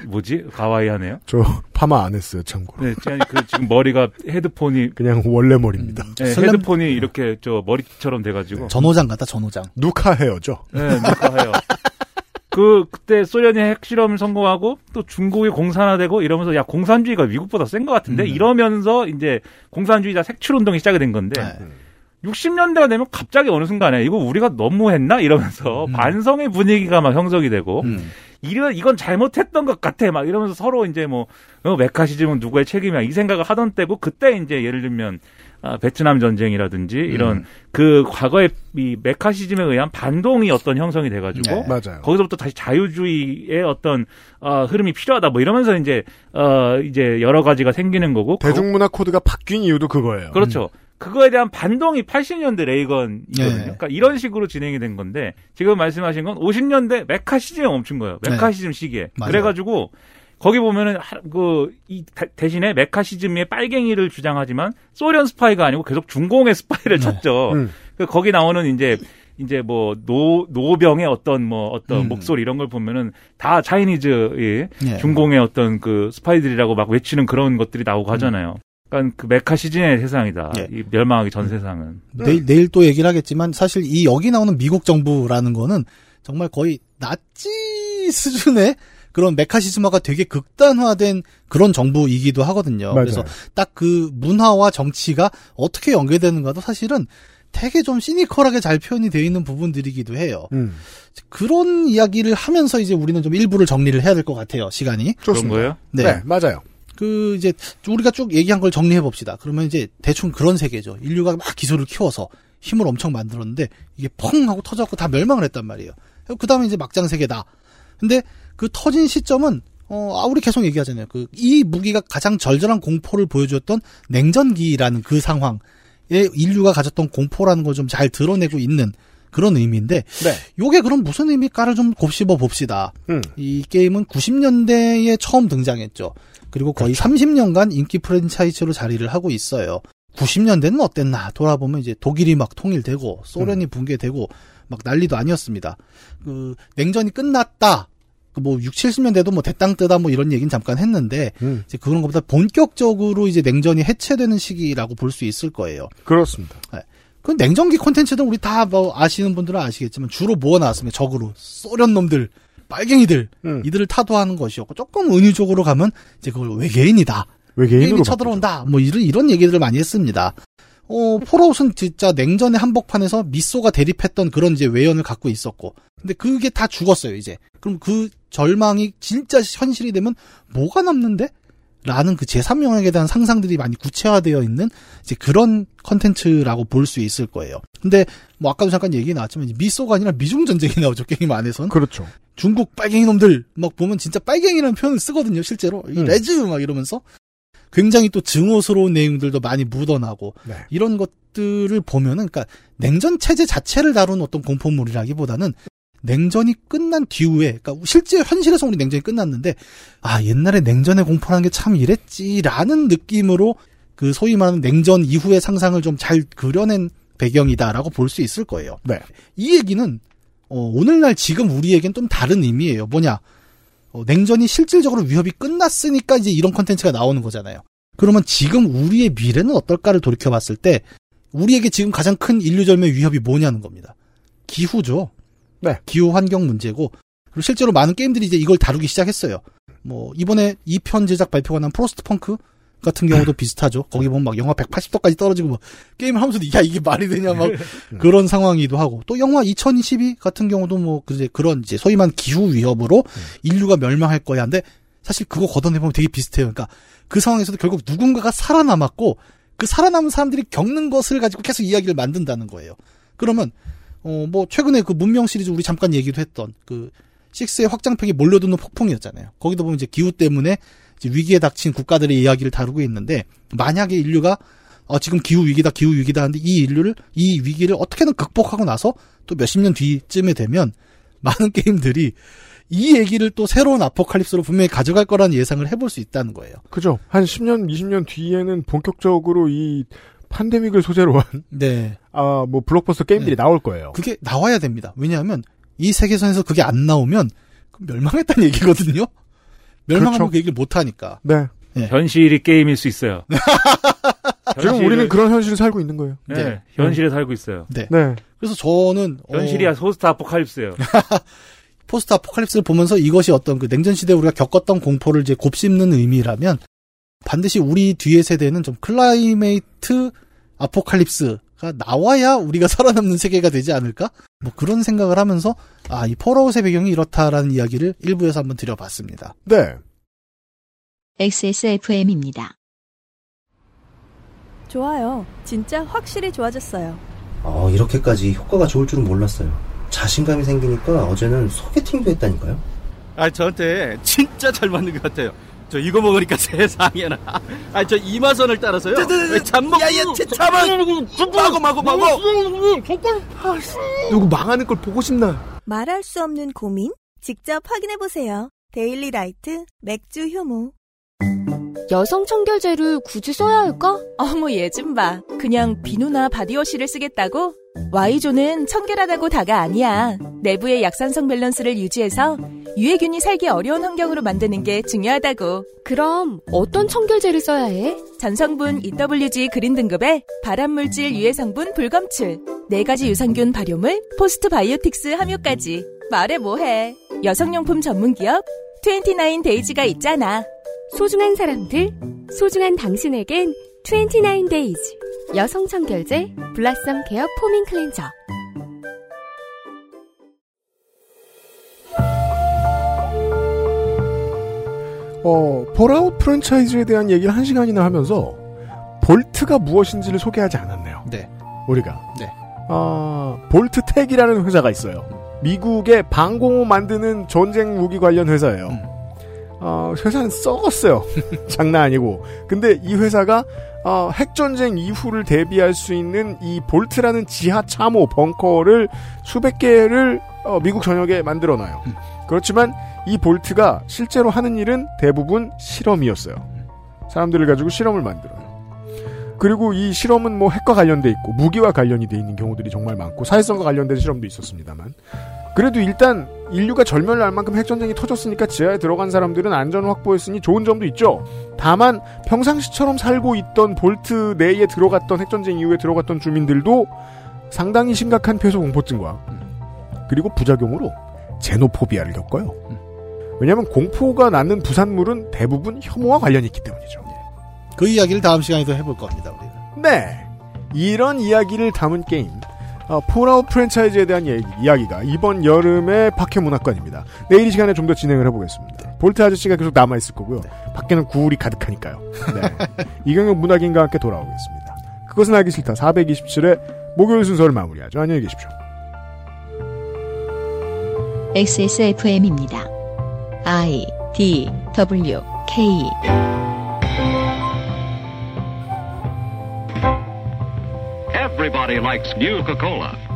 뭐지 가와이하네요. 저 파마 안 했어요, 참고로. 네, 그 지금 머리가 헤드폰이 그냥 원래 머리입니다. 네, 설렘- 헤드폰이 이렇게 저 머리처럼 돼가지고 전호장 같다 전호장. 누카 헤어죠. 네, 녹화해요. 그 그때 소련이 핵실험을 성공하고 또 중국이 공산화되고 이러면서 야 공산주의가 미국보다 센 것 같은데 이러면서 이제 공산주의자 색출 운동이 시작이 된 건데 60년대가 되면 갑자기 어느 순간에 이거 우리가 너무했나 이러면서 반성의 분위기가 막 형성이 되고 이러 이건 잘못했던 것 같아 막 이러면서 서로 이제 뭐 어, 메카시즘은 누구의 책임이야 이 생각을 하던 때고 그때 이제 예를 들면 아, 베트남 전쟁이라든지 이런 음. 그 과거의 이 메카시즘에 의한 반동이 어떤 형성이 돼가지고 네. 거기서부터 다시 자유주의의 어떤 어, 흐름이 필요하다 뭐 이러면서 이제 어 이제 여러 가지가 생기는 거고 대중문화 코드가 바뀐 이유도 그거예요. 그렇죠. 그거에 대한 반동이 80년대 레이건이거든요. 네. 그러니까 이런 식으로 진행이 된 건데 지금 말씀하신 건 50년대 매카시즘에 멈춘 거예요. 매카시즘 시기에. 맞아요. 그래가지고 거기 보면은 그 이 대신에 메카시즘의 빨갱이를 주장하지만 소련 스파이가 아니고 계속 중공의 스파이를 찾죠. 음. 그 거기 나오는 이제 이제 뭐 노 노병의 어떤 뭐 어떤 음. 목소리 이런 걸 보면은 다 Chinese 예, 예. 중공의 어떤 그 스파이들이라고 막 외치는 그런 것들이 나오고 하잖아요. 그러니까 그 메카시즘의 세상이다. 예. 이 멸망하기 전 세상은. 내일, 내일 또 얘기를 하겠지만 사실 이 여기 나오는 미국 정부라는 거는 정말 거의 나치 수준의 그런 메카시즘화가 되게 극단화된 그런 정부이기도 하거든요. 맞아요. 그래서 딱 그 문화와 정치가 어떻게 연계되는가도 사실은 되게 좀 시니컬하게 잘 표현이 되어 있는 부분들이기도 해요. 음. 그런 이야기를 하면서 이제 우리는 좀 일부를 정리를 해야 될 것 같아요. 시간이. 그런 거예요? 네. 네, 맞아요. 그 이제 우리가 쭉 얘기한 걸 정리해 봅시다. 그러면 이제 대충 그런 세계죠. 인류가 막 기술을 키워서 힘을 엄청 만들었는데 이게 펑 하고 터져갖고 다 멸망을 했단 말이에요. 그 다음에 이제 막장 세계다. 근데 그 터진 시점은 어, 아, 우리 계속 얘기하잖아요. 그, 이 무기가 가장 절절한 공포를 보여주었던 냉전기라는 그 상황에 인류가 가졌던 공포라는 걸 좀 잘 드러내고 있는 그런 의미인데, 네. 요게 그럼 무슨 의미일까를 좀 곱씹어 봅시다. 음. 이 게임은 90년대에 처음 등장했죠. 그리고 거의 30년간 인기 프랜차이즈로 자리를 하고 있어요. 90년대는 어땠나 돌아보면 이제 독일이 막 통일되고 소련이 붕괴되고 막 난리도 아니었습니다. 그 냉전이 끝났다. 그뭐 6, 70년대도 뭐 대땅 뜨다 뭐 이런 얘기는 잠깐 했는데 음. 이제 그런 것보다 본격적으로 이제 냉전이 해체되는 시기라고 볼 수 있을 거예요. 그렇습니다. 네. 그 냉전기 콘텐츠는 우리 다 뭐 아시는 분들은 아시겠지만 주로 뭐가 나왔습니까? 적으로 소련 놈들, 빨갱이들 음. 이들을 타도하는 것이었고 조금 은유적으로 가면 이제 그걸 외계인이다. 외계인으로 게임이 쳐들어온다. 뭐 이런 이런 얘기들을 많이 했습니다. 어, 폴아웃은 진짜 냉전의 한복판에서 미소가 대립했던 그런 이제 외연을 갖고 있었고. 근데 그게 다 죽었어요, 이제. 그럼 그 절망이 진짜 현실이 되면 뭐가 남는데? 라는 그 제3영역에 대한 상상들이 많이 구체화되어 있는 이제 그런 컨텐츠라고 볼 수 있을 거예요. 근데 뭐 아까도 잠깐 얘기 나왔지만 미소가 아니라 미중 전쟁이 나오죠 게임 안에선. 그렇죠. 중국 빨갱이 놈들 막 보면 진짜 빨갱이라는 표현을 쓰거든요 실제로 이 음. 레즈 막 이러면서 굉장히 또 증오스러운 내용들도 많이 묻어나고 네. 이런 것들을 보면은 그러니까 냉전 체제 자체를 다룬 어떤 공포물이라기보다는 냉전이 끝난 뒤후에 그러니까 실제 현실에서 우리 냉전이 끝났는데 아 옛날에 냉전의 공포라는 게 참 이랬지라는 느낌으로 그 소위 말하는 냉전 이후의 상상을 좀 잘 그려낸 배경이다라고 볼 수 있을 거예요. 네. 이 얘기는 어, 오늘날 지금 우리에겐 좀 다른 의미예요. 뭐냐? 어, 냉전이 실질적으로 위협이 끝났으니까 이제 이런 컨텐츠가 나오는 거잖아요. 그러면 지금 우리의 미래는 어떨까를 돌이켜 봤을 때 우리에게 지금 가장 큰 인류절멸 위협이 뭐냐는 겁니다. 기후죠. 네. 기후 환경 문제고 그리고 실제로 많은 게임들이 이제 이걸 다루기 시작했어요. 뭐 이번에 2편 제작 발표가 난 프로스트 펑크 같은 경우도 비슷하죠. 거기 보면 막 영하 180도까지 떨어지고 뭐 게임을 하면서도 야 이게 말이 되냐 막 그런 상황이기도 하고 또 영화 2022 같은 경우도 뭐 이제 그런 이제 소위 말 기후 위협으로 인류가 멸망할 거야. 근데 사실 그거 걷어내 보면 되게 비슷해요. 그러니까 그 상황에서도 결국 누군가가 살아남았고 그 살아남은 사람들이 겪는 것을 가지고 계속 이야기를 만든다는 거예요. 그러면 어 뭐 최근에 그 문명 시리즈 우리 잠깐 얘기도 했던 그 6의 확장팩이 몰려드는 폭풍이었잖아요. 거기도 보면 이제 기후 때문에 위기에 닥친 국가들의 이야기를 다루고 있는데 만약에 인류가 어, 지금 기후 위기다, 기후 위기다 하는데 이 인류를 이 위기를 어떻게든 극복하고 나서 또 몇십 년 뒤쯤에 되면 많은 게임들이 이 얘기를 또 새로운 아포칼립스로 분명히 가져갈 거라는 예상을 해볼 수 있다는 거예요. 그죠. 한 10년, 20년 뒤에는 본격적으로 이 팬데믹을 소재로 한, 네. 아, 뭐, 블록버스터 게임들이 나올 거예요. 그게 나와야 됩니다. 왜냐하면 이 세계선에서 그게 안 나오면 멸망했다는 얘기거든요. 멸망하면 그렇죠. 그 얘기를 못 하니까. 네. 현실이 게임일 수 있어요. 지금 현실을- 우리는 그런 현실을 살고 있는 거예요. 네, 현실에 살고 있어요. 네. 네. 그래서 저는 어, 현실이야 포스트 아포칼립스예요. 포스트 아포칼립스를 보면서 이것이 어떤 그 냉전 시대에 우리가 겪었던 공포를 이제 곱씹는 의미라면 반드시 우리 뒤의 세대는 좀 climate 아포칼립스가 나와야 우리가 살아남는 세계가 되지 않을까? 뭐 그런 생각을 하면서 아, 이 폴아웃의 배경이 이렇다라는 이야기를 일부에서 한번 드려봤습니다. 네. XSFM입니다. 좋아요. 진짜 확실히 좋아졌어요. 어, 이렇게까지 효과가 좋을 줄은 몰랐어요. 자신감이 생기니까 어제는 소개팅도 했다니까요. 아 저한테 진짜 잘 맞는 것 같아요. 저 이거 먹으니까 세상에나. 아 저 이마선을 따라서요. 잠먹. 야야 잠만. 마고 마고 마고. 누구 망하는 걸 보고 싶나? 말할 수 없는 고민? 직접 확인해 보세요. 데일리 라이트 맥주 효모. 여성 청결제를 굳이 써야 할까? 어머 얘 좀 봐. 그냥 비누나 바디워시를 쓰겠다고? Y존은 청결하다고 다가 아니야. 내부의 약산성 밸런스를 유지해서 유해균이 살기 어려운 환경으로 만드는 게 중요하다고. 그럼 어떤 청결제를 써야 해? 전성분 EWG green 등급의 발암물질 유해 성분 불검출, 네 가지 유산균 발효물, postbiotics 함유까지. 말해 뭐해. 여성용품 전문기업 29 Days가 있잖아. 소중한 사람들, 소중한 당신에겐 29days 여성 청결제 Blossom Care Foaming Cleanser 어, Fallout 프랜차이즈에 대한 얘기를 한 시간이나 하면서 Vault가 무엇인지를 소개하지 않았네요. 네. 우리가. 네. 어, Vault-Tec이라는 회사가 있어요. 미국의 방공호 만드는 전쟁 무기 관련 회사예요. 어, 회사는 썩었어요. 장난 아니고. 근데 이 회사가 어, 핵전쟁 이후를 대비할 수 있는 이 Vault라는 지하 참호 벙커를 수백 개를 어, 미국 전역에 만들어 놔요. 그렇지만 이 볼트가 실제로 하는 일은 대부분 실험이었어요. 사람들을 가지고 실험을 만들어요. 그리고 이 실험은 뭐 핵과 관련돼 있고 무기와 관련이 돼 있는 경우들이 정말 많고 사회성과 관련된 실험도 있었습니다만 그래도 일단 인류가 절멸을 할 만큼 핵전쟁이 터졌으니까 지하에 들어간 사람들은 안전 확보했으니 좋은 점도 있죠. 다만 평상시처럼 살고 있던 볼트 내에 들어갔던 핵전쟁 이후에 들어갔던 주민들도 상당히 심각한 폐소 공포증과 그리고 부작용으로 xenophobia를 겪어요. 왜냐하면 공포가 낳는 부산물은 대부분 혐오와 관련이 있기 때문이죠. 그 이야기를 다음 시간에도 해볼 겁니다. 우리는. 네. 이런 이야기를 담은 게임. 어, Fallout 프랜차이즈에 대한 얘기, 이야기가 이번 여름의 팟캐문학관입니다. 내일 이 시간에 좀 더 진행을 해보겠습니다. Vault 아저씨가 계속 남아있을 거고요. 밖에는 ghoul이 가득하니까요. 네. 이경혁 문학인과 함께 돌아오겠습니다. 그것은 알기 싫다. 427회 목요일 순서를 마무리하죠. 안녕히 계십시오. XSFM입니다. I D W K Everybody likes new Coca-Cola.